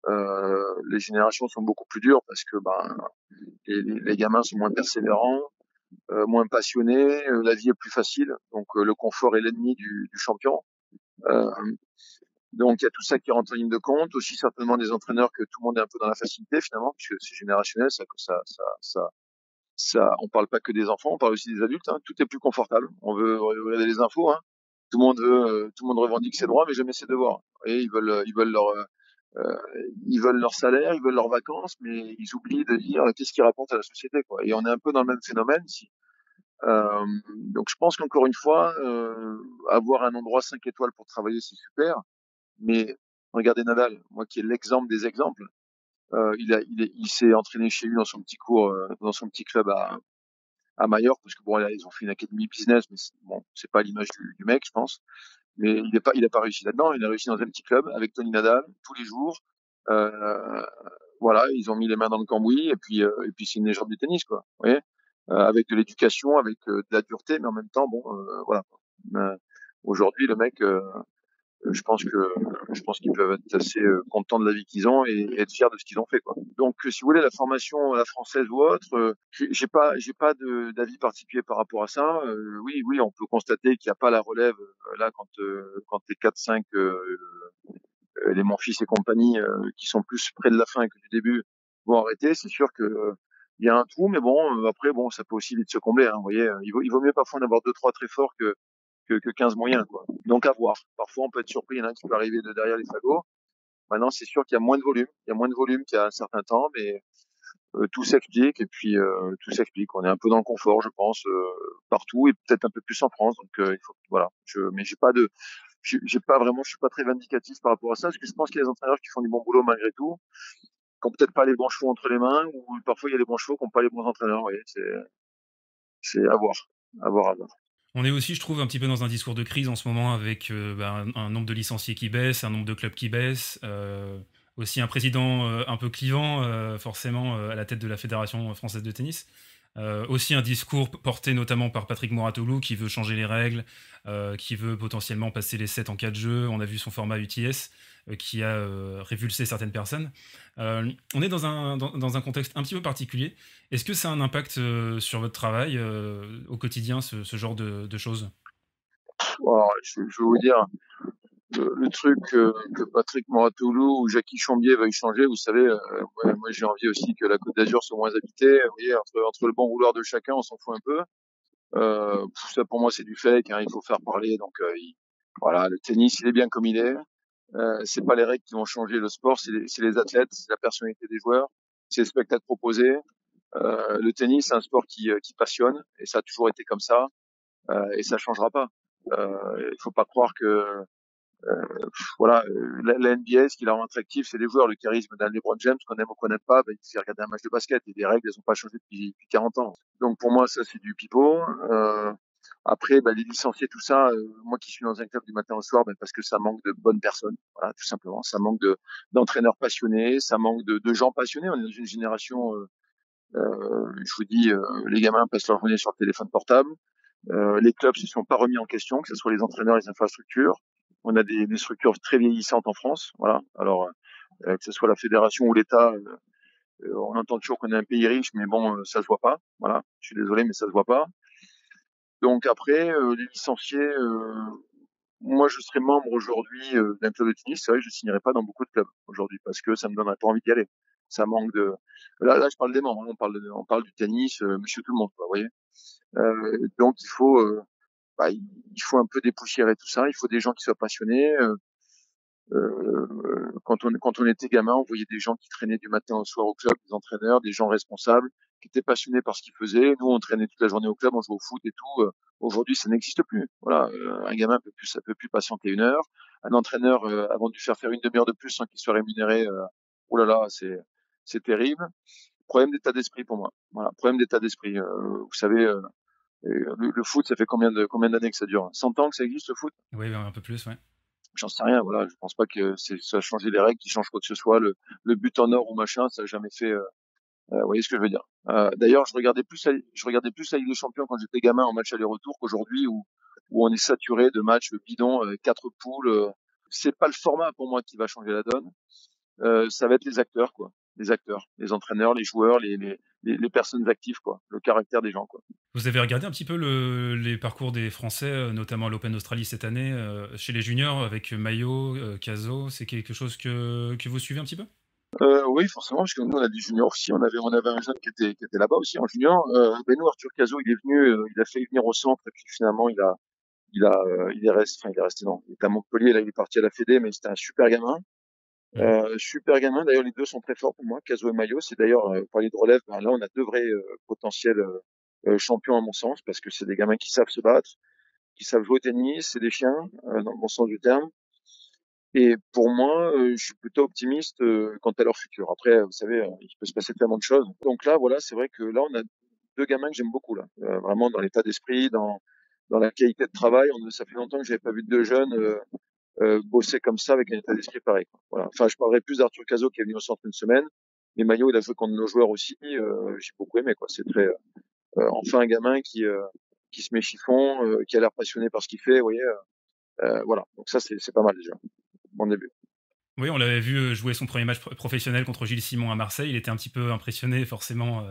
euh, les générations sont beaucoup plus dures parce que ben, les, les gamins sont moins persévérants, euh, moins passionnés, euh, la vie est plus facile, donc euh, le confort est l'ennemi du, du, champion. donc il y a tout ça qui rentre en ligne de compte, aussi certainement des entraîneurs que tout le monde est un peu dans la facilité finalement, puisque c'est générationnel, ça, ça, ça, ça, ça, on parle pas que des enfants, on parle aussi des adultes. Hein, tout est plus confortable. On veut regarder les infos. Hein, tout le monde veut, euh, tout le monde revendique ses droits, mais jamais ses devoirs. Et ils veulent, ils veulent leur, euh, ils veulent leur salaire, ils veulent leurs vacances, mais ils oublient de dire qu'est-ce qu'ils rapportent à la société. Quoi. Et on est un peu dans le même phénomène ici. Euh, donc je pense qu'encore une fois, euh, avoir un endroit 5 étoiles pour travailler, c'est super. Mais regardez Nadal, moi qui est l'exemple des exemples, euh, il, a, il, il s'est entraîné chez lui dans son petit cours, euh, dans son petit club à, à Majorque, parce que bon, là, ils ont fait une académie business, mais bon, c'est pas l'image du, du, mec, je pense. Mais il n'est pas, il a pas réussi là-dedans. Il a réussi dans un petit club avec Tony Nadal tous les jours. Euh, voilà, ils ont mis les mains dans le cambouis et puis, euh, et puis c'est une légende du tennis, quoi. Vous voyez, euh, avec de l'éducation, avec euh, de la dureté, mais en même temps, bon, euh, voilà. Aujourd'hui, le mec, je pense que je pense qu'ils peuvent être assez euh, contents de la vie qu'ils ont et, être fiers de ce qu'ils ont fait quoi. Donc si vous voulez la formation à la française ou autre, euh, j'ai pas j'ai pas d'avis particulier par rapport à ça. Euh, oui oui, on peut constater qu'il n'y a pas la relève là quand quand t'es 4 5 les mon fils et compagnie qui sont plus près de la fin que du début vont arrêter, c'est sûr que il y a un trou, mais bon, après, bon, ça peut aussi vite se combler. Hein, vous voyez, il vaut, il vaut mieux parfois en avoir deux, trois très forts que que, que 15 moyens. Quoi. Donc à voir. Parfois on peut être surpris, il y en a qui peut arriver de derrière les fagots. Maintenant c'est sûr qu'il y a moins de volume, il y a moins de volume qu'il y a un certain temps, mais euh, tout s'explique et puis euh, tout s'explique. On est un peu dans le confort, je pense, euh, partout et peut-être un peu plus en France. Donc euh, il faut, voilà. Je, mais j'ai pas de, j'ai pas vraiment, je suis pas très vindicatif par rapport à ça, parce que je pense qu'il y a des entraîneurs qui font du bon boulot malgré tout, qui ont peut-être pas les bons chevaux entre les mains, ou parfois il y a les bons chevaux qui n'ont pas les bons entraîneurs. Vous voyez, c'est, c'est à voir, à voir, à voir. On est aussi, je trouve, un petit peu dans un discours de crise en ce moment avec euh, bah, un, nombre de licenciés qui baisse, un nombre de clubs qui baisse, euh, aussi un président euh, un peu clivant, forcément, à la tête de la Fédération française de tennis. Aussi un discours porté notamment par Patrick Moratoglou qui veut changer les règles, qui veut potentiellement passer les 7 en 4 jeux. On a vu son format UTS qui a révulsé certaines personnes. on est dans un, dans, un contexte un petit peu particulier. Est-ce que ça a un impact sur votre travail au quotidien, ce, genre de, de choses? Je, je, vais vous dire, le, truc que, Patrick Moratoglou ou Jackie Chambier veuillent changer, vous savez, euh, moi j'ai envie aussi que la Côte d'Azur soit moins habitée. Vous voyez, entre, entre le bon vouloir de chacun, on s'en fout un peu. Euh, ça pour moi c'est du fake, hein, il faut faire parler. Donc euh, voilà, le tennis il est bien comme il est. Euh, c'est pas les règles qui vont changer le sport, c'est les, les, athlètes, c'est la personnalité des joueurs, c'est le spectacle proposé. Euh, le tennis c'est un sport qui, euh, qui passionne et ça a toujours été comme ça et ça changera pas. Il faut pas croire que euh, voilà, euh, la, NBA, ce qui la rend attractif, c'est les joueurs. Le charisme d'un LeBron James, qu'on aime ou qu'on n'aime pas, bah, il fait regarder un match de basket. Et les règles, elles n'ont pas changé depuis, depuis, 40 ans. Donc pour moi, ça, c'est du pipeau. Euh, après, bah, les licenciés, tout ça, euh, moi qui suis dans un club du matin au soir, bah, parce que ça manque de bonnes personnes, voilà, tout simplement. Ça manque de d'entraîneurs passionnés, ça manque de, gens passionnés. On est dans une génération, euh, euh je vous dis, les gamins passent leur journée sur le téléphone portable. les clubs se sont pas remis en question, que ce soit les entraîneurs, les infrastructures. On a des, structures très vieillissantes en France. Voilà. Alors, euh, que ce soit la fédération ou l'État, euh, euh, on entend toujours qu'on est un pays riche, mais bon, ça se voit pas. Voilà. Je suis désolé, mais ça se voit pas. Donc après, les licenciés, moi, je serais membre aujourd'hui d'un club de tennis. C'est vrai que je signerais pas dans beaucoup de clubs aujourd'hui parce que ça me donnerait pas envie d'y aller. Ça manque de. Là, là, je parle des membres. Hein. On parle, de, on parle du tennis, Monsieur tout le monde. Vous voyez. Euh, donc il faut, bah, il faut un peu dépoussiérer tout ça. Il faut des gens qui soient passionnés. Euh, euh, quand on quand on était gamin, on voyait des gens qui traînaient du matin au soir au club, des entraîneurs, des gens responsables, qui étaient passionnés par ce qu'ils faisaient. Nous, on traînait toute la journée au club, on jouait au foot et tout. Euh, aujourd'hui, ça n'existe plus. Voilà, euh, un gamin peut plus, ça peut plus patienter une heure. Un entraîneur, avant de faire faire une demi-heure de plus sans qu'il soit rémunéré, oh là là, c'est c'est terrible. Problème d'état d'esprit pour moi. Voilà, problème d'état d'esprit. vous savez, le, foot, ça fait combien de combien d'années que ça dure? 100 ans que ça existe le foot? Oui, un peu plus, ouais. J'en sais rien, voilà. Je pense pas que ça a changé les règles, qui changent quoi que ce soit. Le, le but en or ou machin, ça a jamais fait. Euh, euh, vous voyez ce que je veux dire euh, D'ailleurs, je regardais plus, je regardais plus la Ligue des Champions quand j'étais gamin en match aller-retour qu'aujourd'hui où où on est saturé de matchs bidons, quatre poules. c'est pas le format pour moi qui va changer la donne. ça va être les acteurs, quoi les acteurs, les entraîneurs, les joueurs, les, les, les, personnes actives, quoi, le caractère des gens. Quoi. Vous avez regardé un petit peu le, les parcours des Français, euh, notamment à l'Open d'Australie cette année, euh, chez les juniors, avec Maillot, euh, Caso, c'est quelque chose que, que vous suivez un petit peu? Euh, Oui, forcément, parce que nous, on a des juniors aussi. On avait, on avait un jeune qui était, qui était là-bas aussi en junior. Euh, ben nous, Arthur Caso, il est venu, il a fait venir au centre, et puis finalement, il a, il a, il est resté, enfin, il est resté, non, il est à Montpellier, là, il est parti à la Fédé, mais c'était un super gamin. Euh, super gamin. D'ailleurs, les deux sont très forts pour moi, Caso et Maillot. C'est d'ailleurs, euh, pour les de relève, ben là, on a deux vrais euh, potentiels euh, champions à mon sens, parce que c'est des gamins qui savent se battre, qui savent jouer au tennis, c'est des chiens, dans le bon sens du terme. Et pour moi, je suis plutôt optimiste quant à leur futur. Après, vous savez, il peut se passer tellement de choses. Donc là, voilà, c'est vrai que là, on a deux gamins que j'aime beaucoup, là. vraiment dans l'état d'esprit, dans, dans la qualité de travail. On, ça fait longtemps que j'avais pas vu de deux jeunes euh, bosser comme ça avec un état d'esprit pareil. Voilà. Enfin, je parlerai plus d'Arthur Cazot qui est venu au centre une semaine. Mais Maillot, il a joué contre nos joueurs aussi. Euh, J'ai beaucoup aimé. quoi. C'est très euh, enfin un gamin qui euh, qui se met chiffon, euh, qui a l'air passionné par ce qu'il fait. Vous voyez. voilà. Donc ça, c'est pas mal déjà. Bon début. Oui, on l'avait vu jouer son premier match professionnel contre Gilles Simon à Marseille. Il était un petit peu impressionné, forcément,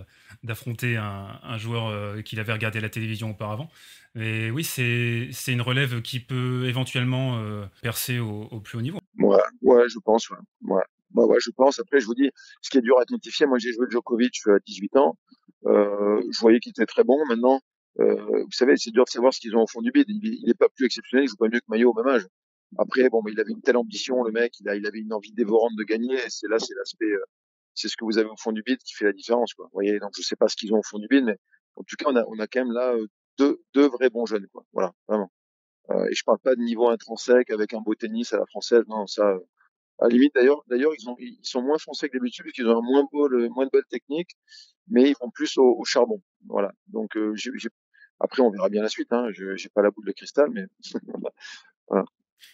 d'affronter un, joueur qu'il avait regardé à la télévision auparavant. Mais oui, c'est une relève qui peut éventuellement euh, percer au, plus haut niveau. Ouais, ouais, je pense. Ouais. Bah ouais, je pense. Après, je vous dis, ce qui est dur à identifier, moi j'ai joué Djokovic à 18 ans. Euh, je voyais qu'il était très bon. Maintenant, euh, vous savez, c'est dur de savoir ce qu'ils ont au fond du bide. Il n'est pas plus exceptionnel, il joue pas mieux que Maillot au même âge. Après, bon, mais il avait une telle ambition, le mec, il, a, il avait une envie dévorante de gagner. C'est là, c'est l'aspect, euh, c'est ce que vous avez au fond du bide qui fait la différence, quoi. Vous voyez, donc je sais pas ce qu'ils ont au fond du bide, mais en tout cas, on a, on a quand même là euh, deux, deux vrais bons jeunes, quoi. Voilà, vraiment. Euh, et je parle pas de niveau intrinsèque avec un beau tennis à la française, non, ça. Euh, à la limite, d'ailleurs, d'ailleurs, ils, ont, ils sont moins français que d'habitude, parce qu'ils ont un moins beau, le, moins de belle technique, mais ils vont plus au, au charbon. Voilà. Donc, euh, j'ai, après, on verra bien la suite. Hein. Je j'ai pas la boule de cristal, mais voilà.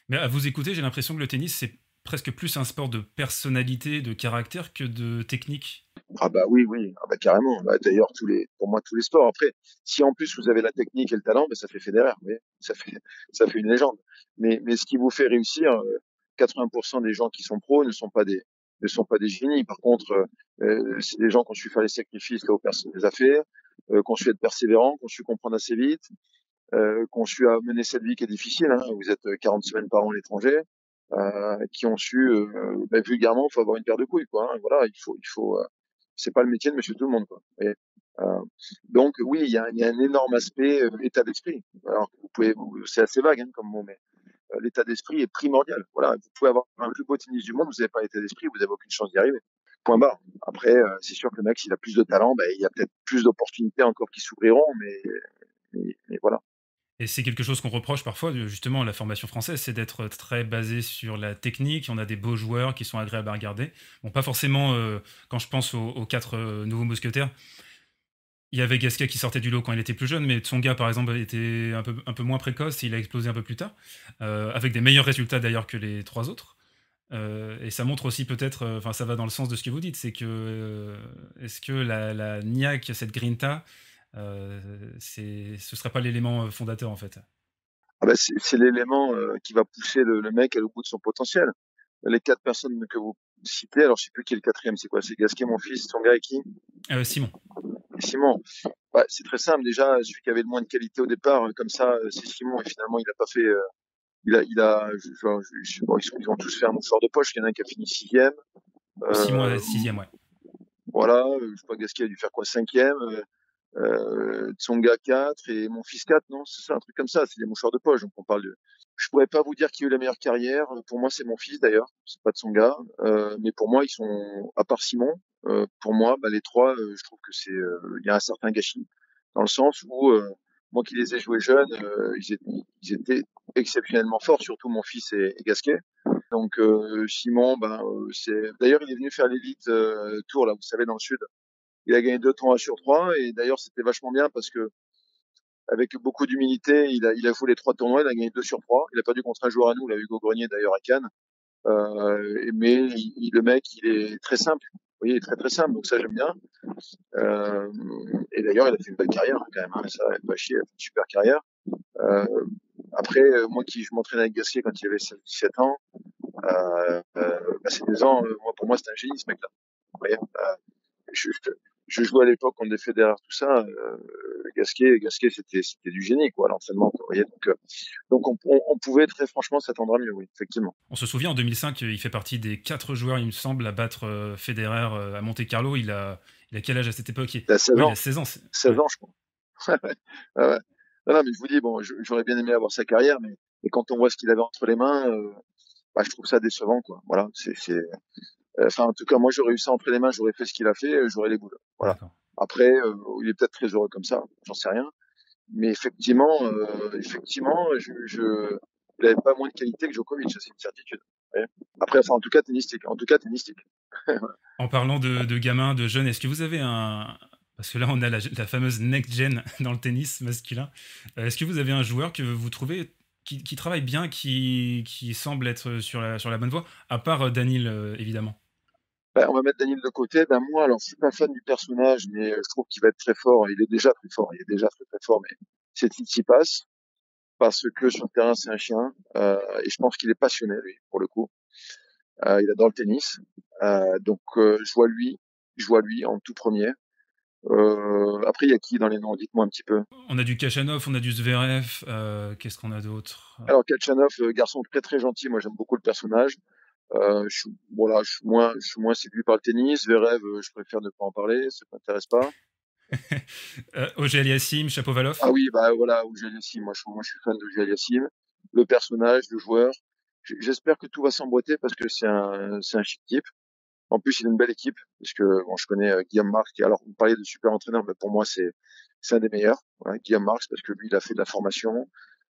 Mais à vous écouter, j'ai l'impression que le tennis, c'est presque plus un sport de personnalité, de caractère que de technique. Ah bah oui, oui, ah bah carrément. Bah, D'ailleurs, pour moi, tous les sports. Après, si en plus vous avez la technique et le talent, bah, ça fait Federer, ça fait, une légende. Mais, ce qui vous fait réussir, 80% euh, des gens qui sont pros ne sont pas des, ne génies. Par contre, euh, c'est des gens qui ont su faire les sacrifices là personne les a fait, euh, qui ont su être persévérants, qui ont su comprendre assez vite, euh, qui ont su mener cette vie qui est difficile. Hein. Vous êtes 40 semaines par an à l'étranger, euh, qui ont su, euh, bah, vulgairement, il faut avoir une paire de couilles, quoi. Hein. Voilà, il faut, il faut. Euh, c'est pas le métier de Monsieur Tout le Monde, quoi. Et, euh, donc oui, il y a, y a, un énorme aspect état d'esprit. Alors vous pouvez, c'est assez vague hein, comme mot, mais l'état d'esprit est primordial. Voilà, vous pouvez avoir un plus beau tennis du monde, vous n'avez pas l'état d'esprit, vous n'avez aucune chance d'y arriver. Point barre. Après, c'est sûr que le mec, s'il a plus de talent, ben, il y a peut-être plus d'opportunités encore qui s'ouvriront, mais, mais, mais voilà. Et c'est quelque chose qu'on reproche parfois, justement, à la formation française, c'est d'être très basé sur la technique. On a des beaux joueurs qui sont agréables à regarder. Bon, pas forcément euh, quand je pense aux, quatre euh, nouveaux mousquetaires. Il y avait Gasquet qui sortait du lot quand il était plus jeune, mais Tsonga, par exemple, était un peu, un peu moins précoce. Il a explosé un peu plus tard, euh, avec des meilleurs résultats d'ailleurs que les trois autres. et ça montre aussi peut-être, enfin, ça va dans le sens de ce que vous dites, c'est que est-ce que la, la cette grinta, euh, c'est, ce serait pas l'élément euh, fondateur en fait. Ah bah c'est, l'élément euh, qui va pousser le, mec à le bout de son potentiel. Les quatre personnes que vous citez, alors je sais plus qui est le quatrième, c'est quoi? C'est Gasquet, mon fils, ton gars et qui? Simon. Simon. Bah, c'est très simple. Déjà, celui qui avait le moins de qualité au départ, comme ça, c'est Simon. Et finalement, il a pas fait. il a, il a. ils, ont tous fait un mouchoir de poche. Il y en a un qui a fini sixième. Simon, sixième, ouais. Voilà. Je sais pas, Gasquet a dû faire quoi, cinquième euh, Tsonga 4 et mon fils 4, non, c'est ça, un truc comme ça, c'est des mouchoirs de poche, donc on parle de... Je pourrais pas vous dire qui a eu la meilleure carrière, pour moi c'est mon fils d'ailleurs, c'est pas Tsonga, euh, mais pour moi ils sont, à part Simon, euh, pour moi, bah, les trois, euh, je trouve que c'est, euh, il y a un certain gâchis, dans le sens où, euh, moi qui les ai joués jeunes, ils étaient, ils, étaient, exceptionnellement forts, surtout mon fils et, et Gasquet. Donc Simon, ben, c'est, d'ailleurs il est venu faire l'élite tour là, vous savez, dans le sud, il a gagné deux tournois sur trois et d'ailleurs c'était vachement bien parce que avec beaucoup d'humilité, il a, il a joué les trois tournois, il a gagné deux sur trois. Il a perdu contre un joueur à nous, là, Hugo Grenier d'ailleurs à Cannes. Euh, mais il, le mec, il est très simple. Vous voyez, il est très très simple, donc ça j'aime bien. Euh, et d'ailleurs, il a fait une belle carrière quand même. Hein, ça, pas chier, il a fait une super carrière. Euh, après, euh, moi qui je m'entraînais avec Gasquet quand il avait 17 ans, euh, euh, bah, c'est des ans. moi, pour moi, c'est un génie ce mec-là. Vous voyez, jouais à l'époque on fait derrière tout ça. Euh, Gasquet, Gasquet, c'était c'était du génie quoi, l'entraînement. Vous voyez, donc euh, donc on, on, pouvait très franchement s'attendre à mieux, oui, effectivement. On se souvient en 2005, il fait partie des quatre joueurs, il me semble, à battre euh, Federer euh, à Monte Carlo. Il a il a quel âge à cette époque? Il a 16 ans. il a 16 ans. 16 ans, je crois. ouais. Non, mais je vous dis, bon, j'aurais bien aimé avoir sa carrière, mais, quand on voit ce qu'il avait entre les mains, euh, bah, je trouve ça décevant, quoi. Voilà, c'est enfin, en tout cas, moi, j'aurais eu ça entre les mains, j'aurais fait ce qu'il a fait, j'aurais les boules. Voilà. Après, euh, il est peut-être très heureux comme ça, j'en sais rien. Mais effectivement, euh, effectivement, je, je, il n'avait pas moins de qualité que Djokovic, c'est une certitude. Après, enfin, en tout cas, tennistique. En tout cas, tennistique. en parlant de, de gamins, de jeunes, est-ce que vous avez un, parce que là, on a la, la, fameuse next gen dans le tennis masculin. Est-ce que vous avez un joueur que vous trouvez qui, qui travaille bien, qui, qui, semble être sur la, sur la bonne voie, à part Daniel, évidemment? Ben, on va mettre Daniel de côté. Ben moi, alors je suis pas fan du personnage, mais je trouve qu'il va être très fort. Il est déjà très fort. Il est déjà très très fort, mais c'est passe parce que sur le terrain c'est un chien euh, et je pense qu'il est passionné lui pour le coup. Euh, il adore le tennis, euh, donc euh, je vois lui, je vois lui en tout premier. Euh, après, il y a qui dans les noms? Dites-moi un petit peu. On a du Kachanov, on a du Zverev. Euh, Qu'est-ce qu'on a d'autre? Alors Kachanov, garçon très très gentil. Moi, j'aime beaucoup le personnage. Euh, je suis, voilà, je suis moins, je suis moins séduit par le tennis. Zverev, euh, je préfère ne pas en parler, ça m'intéresse pas. euh, Ogel Yassim, Chapovalov. Ah oui, bah voilà, Ogel Yassim. Moi, je, moi, je suis fan d'Ogel Yassim. Le personnage, le joueur. J'espère que tout va s'emboîter parce que c'est un, c'est un chic type. En plus, il a une belle équipe parce que bon, je connais euh, Guillaume Marx. alors, vous parlez de super entraîneur, mais pour moi, c'est, c'est un des meilleurs. Voilà, Guillaume Marx parce que lui, il a fait de la formation.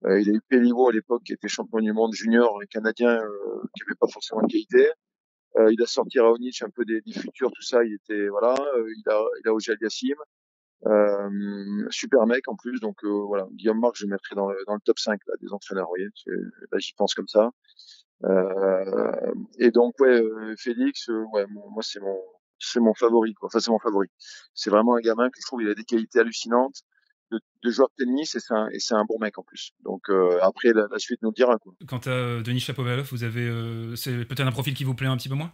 Euh, il a eu Pellivo à l'époque qui était champion du monde junior canadien euh, qui avait pas forcément de qualité. Euh, il a sorti Raonic un peu des, des, futurs, tout ça. Il était voilà. il a il a Ojal Yassim. super mec en plus. Donc voilà, Guillaume Marc, je mettrais dans le, dans le top 5 là, des entraîneurs. Vous voyez, là j'y pense comme ça. et donc ouais, Félix, ouais, moi c'est mon c'est mon favori quoi. Enfin c'est mon favori. C'est vraiment un gamin que je trouve il a des qualités hallucinantes de, de joueur de tennis et c'est un, bon mec en plus. Donc après la, suite nous dira quoi. Quant à Denis Chapovalov, vous avez c'est peut-être un profil qui vous plaît un petit peu moins?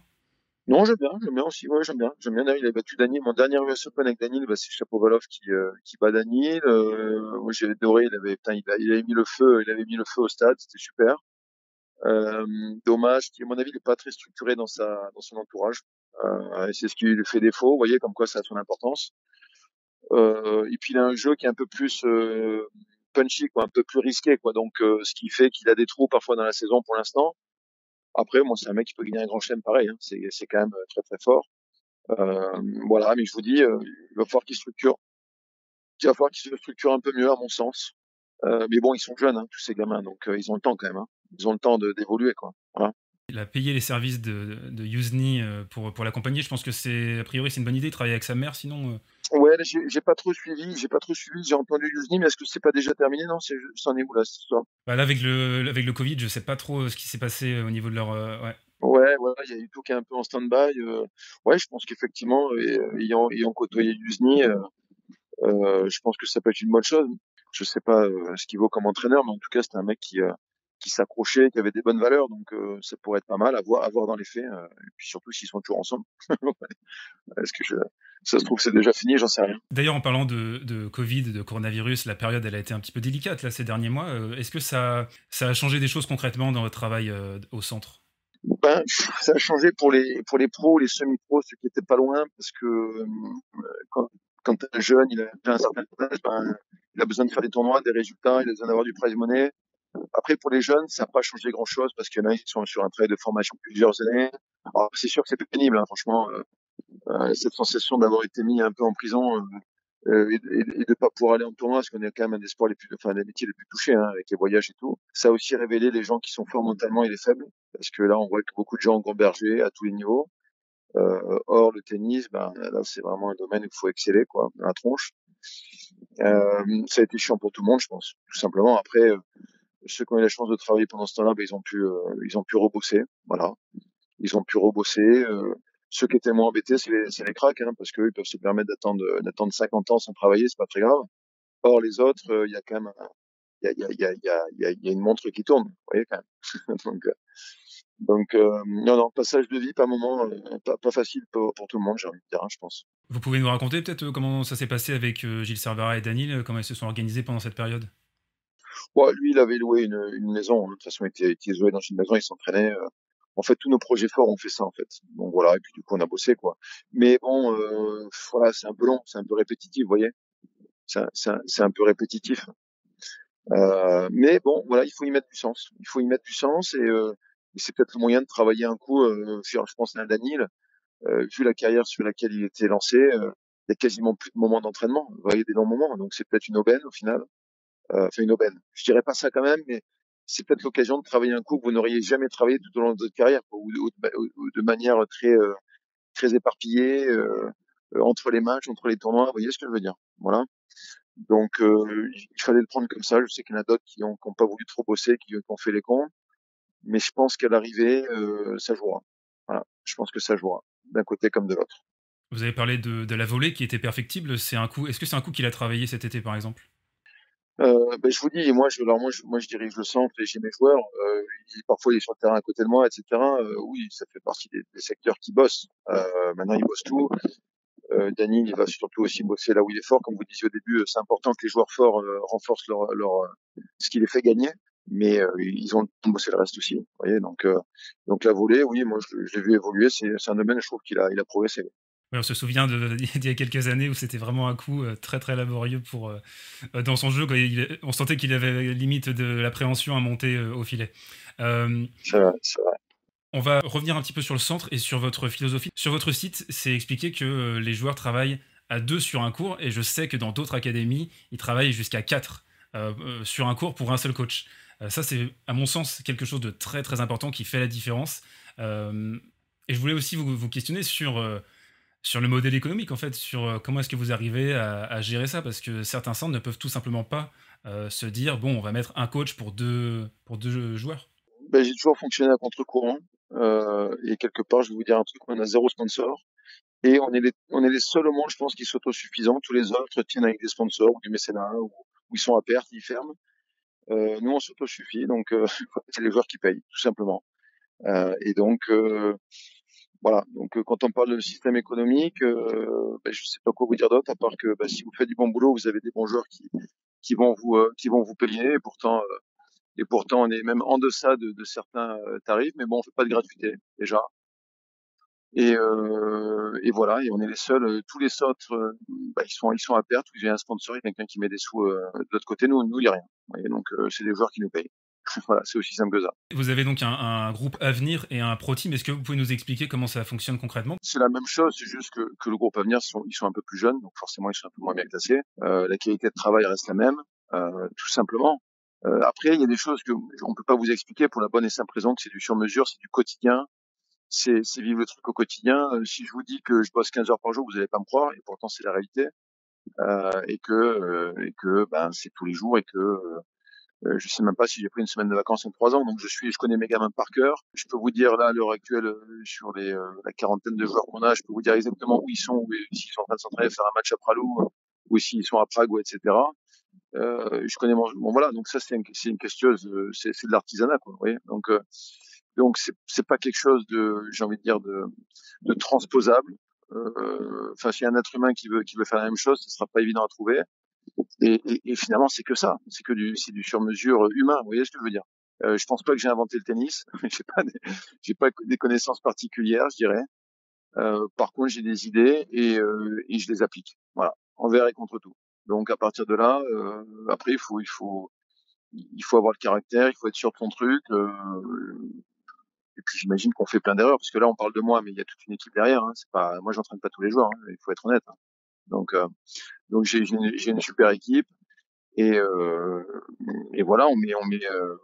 Non, j'aime bien, j'aime bien aussi. Ouais, j'aime bien. J'aime bien. Il a battu Daniel. Mon dernier US Open avec Daniel, bah, c'est Chapovalov qui euh, qui bat Daniel. Euh, moi, j'ai adoré. Il avait, putain, il, il, avait mis le feu. Il avait mis le feu au stade. C'était super. Euh, dommage. Qui, à mon avis, il est pas très structuré dans sa dans son entourage. Euh, c'est ce qui lui fait défaut. Vous voyez, comme quoi ça a son importance. Euh, et puis il a un jeu qui est un peu plus euh, punchy, quoi, un peu plus risqué, quoi. Donc, ce qui fait qu'il a des trous parfois dans la saison pour l'instant. Après, moi, c'est un mec qui peut gagner un grand chelem pareil. Hein. C'est, c'est quand même euh, très très fort. Euh, voilà, mais je vous dis, euh, il va falloir qu'il structure. Il va falloir qu'il se structure un peu mieux, à mon sens. Euh, mais bon, ils sont jeunes, hein, tous ces gamins, donc euh, ils ont le temps quand même. Hein. Ils ont le temps de, d'évoluer, quoi. Voilà. Il a payé les services de, de Yuzni pour, pour l'accompagner. Je pense que c'est, a priori, c'est une bonne idée de travailler avec sa mère, sinon. Ouais, j'ai pas trop suivi, j'ai pas trop suivi. J'ai entendu Yuzni, mais est-ce que c'est pas déjà terminé? Non, c'est c'en est où là cette histoire? Bah Là, avec le avec le Covid, je sais pas trop ce qui s'est passé euh, au niveau de leur. Euh, ouais. Ouais, ouais, il y a eu tout qui est un peu en stand-by. Euh, ouais, je pense qu'effectivement, ayant, ayant côtoyé Yuzni, je pense que ça peut être une bonne chose. Je sais pas ce qu'il vaut comme entraîneur, mais en tout cas, c'était un mec qui qui s'accrochait, qui avait des bonnes valeurs, donc ça pourrait être pas mal à voir, à voir dans les faits. et puis surtout s'ils sont toujours ensemble. Est-ce que je, ça se trouve c'est déjà fini, j'en sais rien. D'ailleurs, en parlant de, de, Covid, de coronavirus, la période elle a été un petit peu délicate là ces derniers mois. Euh, est-ce que ça, ça a changé des choses concrètement dans votre travail euh, au centre? Ben, ça a changé pour les pour les pros, les semi-pros, ceux qui étaient pas loin, parce que euh, quand, quand un jeune, il a un certain âge, ben, il a besoin de faire des tournois, des résultats, il a besoin d'avoir du prize money. Après, pour les jeunes, ça n'a pas changé grand-chose parce qu'il y en a qui sont sur un travail de formation plusieurs années. Alors, c'est sûr que c'est plus pénible, hein, franchement. Euh, cette sensation d'avoir été mis un peu en prison euh, euh, et, et, de pas pouvoir aller en tournoi, parce qu'on est quand même un des sports les plus, enfin, des métiers les plus touchés, hein, avec les voyages et tout. Ça a aussi révélé les gens qui sont forts mentalement et les faibles, parce que là, on voit que beaucoup de gens ont berger à tous les niveaux. Euh, or, le tennis, ben, là, c'est vraiment un domaine où il faut exceller, quoi, la tronche. Euh, ça a été chiant pour tout le monde, je pense, tout simplement. Après, ceux qui ont eu la chance de travailler pendant ce temps-là, ben, ils ont pu, ils ont pu rebosser, voilà. Ils ont pu rebosser. Ceux qui étaient moins embêtés, c'est les, les cracks, hein, parce qu'eux, ils peuvent se permettre d'attendre, d'attendre 50 ans sans travailler, c'est pas très grave. Or, les autres, il y a quand même, il y a, y, a, y, a, y, a, y a une montre qui tourne, vous voyez, quand même. donc, donc euh, non, non, passage de vie, pas moment, euh, pas, pas, facile pour, tout le monde, j'ai envie de dire, hein, je pense. Vous pouvez nous raconter peut-être comment ça s'est passé avec Gilles Servara et Daniel, comment ils se sont organisés pendant cette période? Ouais, Lui, il avait loué une, une maison, de toute façon, il était, il était dans une maison, il s'entraînait. Euh, en fait, tous nos projets forts, on fait ça, en fait. Donc voilà, et puis du coup, on a bossé, quoi. Mais bon, euh, voilà, c'est un peu long, c'est un peu répétitif, vous voyez. C'est un peu répétitif. Euh, mais bon, voilà, il faut y mettre du sens. Il faut y mettre du sens et, euh, c'est peut-être le moyen de travailler un coup. Euh, je pense à Daniel, euh, vu la carrière sur laquelle il était lancé, il y a quasiment plus de moments d'entraînement. Vous voyez, des longs moments. Donc c'est peut-être une aubaine au final. Euh, enfin une aubaine. Je dirais pas ça quand même, mais c'est peut-être l'occasion de travailler un coup que vous n'auriez jamais travaillé tout au long de votre carrière, ou, de manière très euh, très éparpillée euh, entre les matchs, entre les tournois. Vous voyez ce que je veux dire Voilà. Donc il fallait le prendre comme ça. Je sais qu'il y en a d'autres qui n'ont pas voulu trop bosser, qui, ont fait les cons, mais je pense qu'à l'arrivée, ça jouera. Voilà. Je pense que ça jouera d'un côté comme de l'autre. Vous avez parlé de, de, la volée qui était perfectible. C'est un coup. Est-ce que c'est un coup qu'il a travaillé cet été, par exemple? Euh, ben, je vous dis, moi, je, alors moi, je, moi, je dirige le centre et j'ai mes joueurs. Euh, parfois, il est sur le terrain à côté de moi, etc. Euh, oui, ça fait partie des, des secteurs qui bossent. Euh, maintenant, il bosse tout. Euh, il va surtout aussi bosser là où il est fort. Comme vous disiez au début, c'est important que les joueurs forts euh, renforcent leur, leur ce qui les fait gagner. Mais ils ont bossé le reste aussi. Vous voyez, donc, donc la volée, oui, moi, je, je l'ai vu évoluer. C'est un domaine, je trouve qu'il a, il a progressé on se souvient d'il y a quelques années où c'était vraiment un coup euh, très très laborieux pour, euh, euh, dans son jeu. on sentait qu'il avait limite de l'appréhension à monter au filet. c'est vrai, vrai. On va revenir un petit peu sur le centre et sur votre philosophie. Sur votre site, c'est expliqué que les joueurs travaillent à deux sur un cours et je sais que dans d'autres académies, ils travaillent jusqu'à quatre sur un cours pour un seul coach. ça, c'est à mon sens quelque chose de très très important qui fait la différence. et je voulais aussi vous, vous questionner sur sur le modèle économique, en fait, sur euh, comment est-ce que vous arrivez à, gérer ça, parce que certains centres ne peuvent tout simplement pas euh, se dire, bon, on va mettre un coach pour deux, pour deux joueurs. ben, J'ai toujours fonctionné à contre-courant. Euh, et quelque part, je vais vous dire un truc, on a zéro sponsor. Et on est les, on est les seuls au monde, je pense, qui sont autosuffisants. Tous les autres tiennent avec des sponsors ou du mécénat ou, ils sont à perte, ils ferment. Nous, on s'autosuffit, donc c'est les joueurs qui payent, tout simplement. Et donc, voilà. Donc, euh, quand on parle de système économique, ben, je sais pas quoi vous dire d'autre, à part que ben, si vous faites du bon boulot, vous avez des bons joueurs qui, qui vont vous, qui vont vous payer. Et pourtant, et pourtant, on est même en deçà de, de certains tarifs. Mais bon, on fait pas de gratuité déjà. Et, euh, et, voilà, et on est les seuls. Tous les autres, euh, bah, ils sont ils sont à perte. Ou j'ai un sponsor, il y a quelqu'un qui met des sous euh, de l'autre côté. Nous, nous, il y a rien. donc euh, c'est les joueurs qui nous payent. Voilà, c'est aussi simple que ça. Vous avez donc un, un groupe Avenir et un Pro Team. Est-ce que vous pouvez nous expliquer comment ça fonctionne concrètement? C'est la même chose, c'est juste que, que le groupe Avenir, ils sont, ils sont un peu plus jeunes, donc forcément ils sont un peu moins bien classés. la qualité de travail reste la même, tout simplement. après, il y a des choses que on peut pas vous expliquer pour la bonne et simple raison que c'est du sur-mesure, c'est du quotidien, c'est, c'est vivre le truc au quotidien. Euh, si je vous dis que je bosse 15 heures par jour, vous n'allez pas me croire, et pourtant c'est la réalité. Euh, et que euh, et que ben c'est tous les jours et que euh, je sais même pas si j'ai pris une semaine de vacances en trois ans. Donc je suis, je connais mes gamins par cœur. Je peux vous dire là à l'heure actuelle sur les la quarantaine de joueurs qu'on a, je peux vous dire exactement où ils sont, s'ils sont en train de s'entraîner, faire un match à Pralou, ou s'ils sont à Prague, etc. Euh, je connais mon, bon voilà donc ça c'est une, c'est une question c'est, c'est de l'artisanat quoi vous voyez donc donc c'est c'est pas quelque chose de j'ai envie de dire de, de transposable. Euh, enfin, s'il y a un être humain qui veut qui veut faire la même chose, ce sera pas évident à trouver. Et, et, et finalement, c'est que ça, c'est que du c'est du sur-mesure humain. Vous voyez ce que je veux dire euh, Je pense pas que j'ai inventé le tennis. j'ai pas des, j'ai pas des connaissances particulières, je dirais. Euh, par contre, j'ai des idées et, euh, et je les applique. Voilà, envers et contre tout. Donc à partir de là, euh, après il faut il faut il faut avoir le caractère, il faut être sûr de son truc. Euh, et puis j'imagine qu'on fait plein d'erreurs parce que là on parle de moi, mais il y a toute une équipe derrière. Hein. C'est pas, moi j'entraîne pas tous les jours. Hein. Il faut être honnête. Hein. Donc euh, donc j'ai une, une, super équipe et euh, et voilà on met on met euh,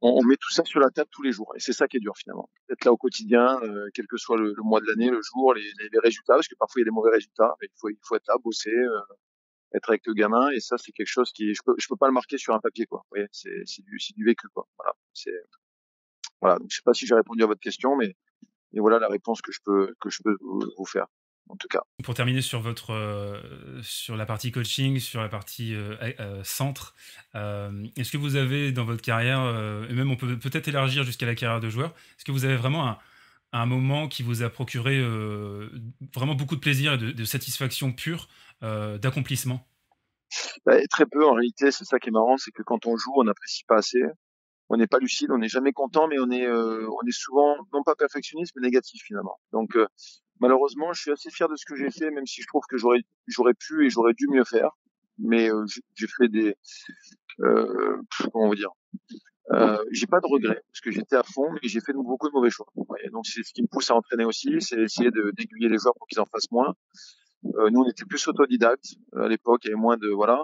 on, met tout ça sur la table tous les jours et c'est ça qui est dur finalement. Être là au quotidien, euh, quel que soit le, le mois de l'année, le jour, les, les, résultats parce que parfois il y a des mauvais résultats. Mais il faut il faut être là, bosser. Euh, être avec le gamin et ça c'est quelque chose qui je peux je peux pas le marquer sur un papier quoi. Vous voyez, c'est c'est du c'est du vécu quoi. Voilà, c'est voilà, donc je sais pas si j'ai répondu à votre question, mais et voilà la réponse que je peux que je peux vous faire en tout cas. Pour terminer sur votre euh, sur la partie coaching, sur la partie euh, euh, centre, est-ce que vous avez dans votre carrière, et même on peut peut-être élargir jusqu'à la carrière de joueur, est-ce que vous avez vraiment un, un moment qui vous a procuré vraiment beaucoup de plaisir et de, de satisfaction pure, d'accomplissement? Bah, Très peu en réalité, c'est ça qui est marrant, c'est que quand on joue, on n'apprécie pas assez on n'est pas lucide, on n'est jamais content, mais on est, on est souvent non pas perfectionniste, mais négatif finalement. Donc malheureusement, je suis assez fier de ce que j'ai fait, même si je trouve que j'aurais, j'aurais pu et j'aurais dû mieux faire. Mais euh, j'ai fait des, euh, comment va dire, euh, j'ai pas de regrets parce que j'étais à fond, mais j'ai fait beaucoup de mauvais choix. donc c'est ce qui me pousse à entraîner aussi, c'est essayer d'aiguiller les joueurs pour qu'ils en fassent moins. Euh, nous, on était plus autodidactes à l'époque, il y avait moins de voilà.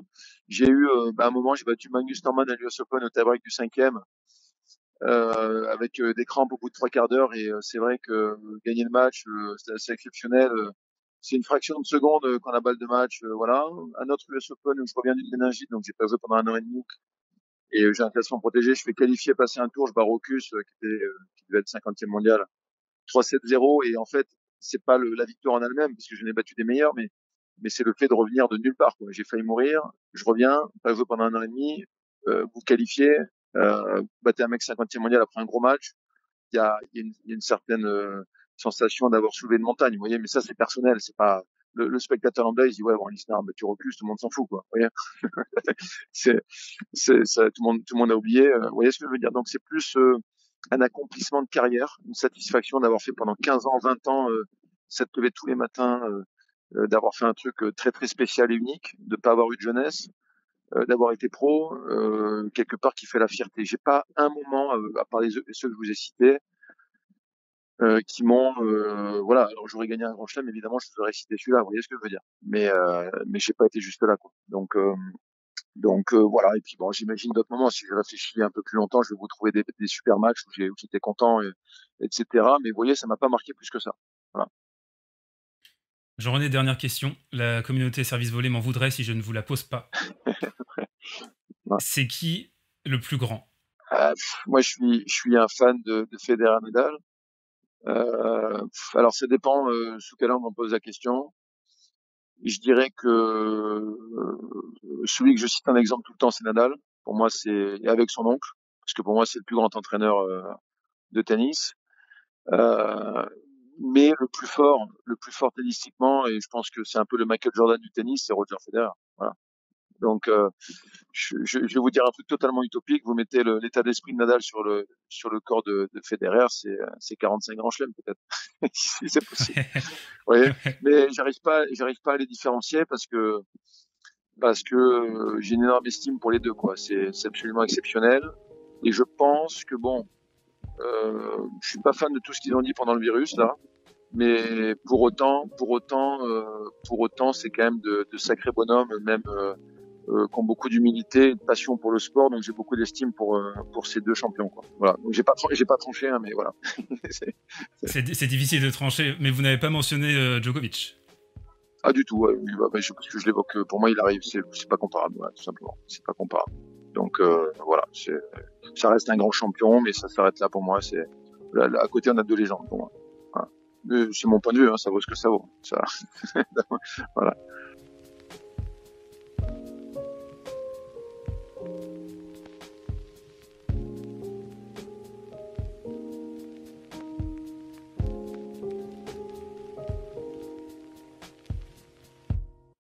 J'ai eu euh, à un moment, j'ai battu Magnus Norman à l'US Open au tie du cinquième euh, avec euh, des crampes au bout de trois quarts d'heure. Et euh, c'est vrai que gagner le match, c'était assez exceptionnel. c'est une fraction de seconde quand la balle de match, voilà. Un autre US Open où je reviens d'une méningite, donc j'ai pas joué pendant un an et demi. Et j'ai un classement protégé, je fais qualifier, passer un tour, je barre Ocus, qui, était, qui devait être 50e mondial, 3-7-0. Et en fait, c'est pas le, la victoire en elle-même, parce que je n'ai battu des meilleurs, mais mais c'est le fait de revenir de nulle part. J'ai failli mourir, je reviens, pas joué pendant un an et demi, euh, vous qualifiez, euh, battez un mec 50e mondial après un gros match, il y a, une, certaine euh, sensation d'avoir soulevé une montagne, vous voyez, mais ça c'est personnel, c'est pas le, le, spectateur lambda, il dit ouais bon l'Isnar, mais tu recules, tout le monde s'en fout quoi, vous voyez, c'est, tout le monde, a oublié, euh, vous voyez ce que je veux dire, donc c'est plus euh, un accomplissement de carrière, une satisfaction d'avoir fait pendant 15 ans, 20 ans, euh, cette tous les matins, d'avoir fait un truc très très spécial et unique, de pas avoir eu de jeunesse, euh, d'avoir été pro, euh, quelque part qui fait la fierté. J'ai pas un moment, euh, à part les, ceux que je vous ai cités, euh, qui m'ont, voilà. Alors j'aurais gagné un grand chelem, évidemment, je vous aurais cité celui-là. Vous voyez ce que je veux dire Mais mais j'ai pas été juste là, quoi. Donc donc voilà. Et puis bon, j'imagine d'autres moments. Si je réfléchis un peu plus longtemps, je vais vous trouver des, des super matchs où j'étais content, et, etc. Mais vous voyez, ça m'a pas marqué plus que ça. Voilà. Jean-René, dernière question. La communauté service volé m'en voudrait si je ne vous la pose pas. C'est qui le plus grand? Euh, Moi, je suis, je suis un fan de, de Federer Nadal. Euh, alors, ça dépend euh, sous quel angle on pose la question. Je dirais que celui que je cite un exemple tout le temps, c'est Nadal. Pour moi, c'est avec son oncle, parce que pour moi, c'est le plus grand entraîneur de tennis. Mais le plus fort, le plus fort tennistiquement, et je pense que c'est un peu le Michael Jordan du tennis, c'est Roger Federer. Voilà. Donc, euh, je, je, vais vous dire un truc totalement utopique. Vous mettez l'état d'esprit de Nadal sur le sur le corps de, de Federer, c'est c'est 45 grands chelems peut-être, si c'est possible. oui, mais j'arrive pas j'arrive pas à les différencier parce que parce que euh, j'ai une énorme estime pour les deux quoi. C'est c'est absolument exceptionnel et je pense que bon, euh, je suis pas fan de tout ce qu'ils ont dit pendant le virus là, mais pour autant, pour autant, euh, pour autant, c'est quand même de, de sacrés bonhommes, même euh, euh, qui ont beaucoup d'humilité, de passion pour le sport. Donc j'ai beaucoup d'estime pour euh, pour ces deux champions. Quoi. Voilà. Donc j'ai pas j'ai pas tranché, hein, mais voilà. c'est difficile de trancher, mais vous n'avez pas mentionné euh, Djokovic. Ah du tout. Ouais, bah, bah, je, parce que je l'évoque. Pour moi, il arrive. C'est pas comparable, voilà, tout simplement. C'est pas comparable. Donc voilà, ça reste un grand champion, mais ça s'arrête là pour moi. C'est à côté, on a deux légendes pour moi. Voilà. C'est mon point de vue, hein, ça vaut ce que ça vaut. Ça... voilà.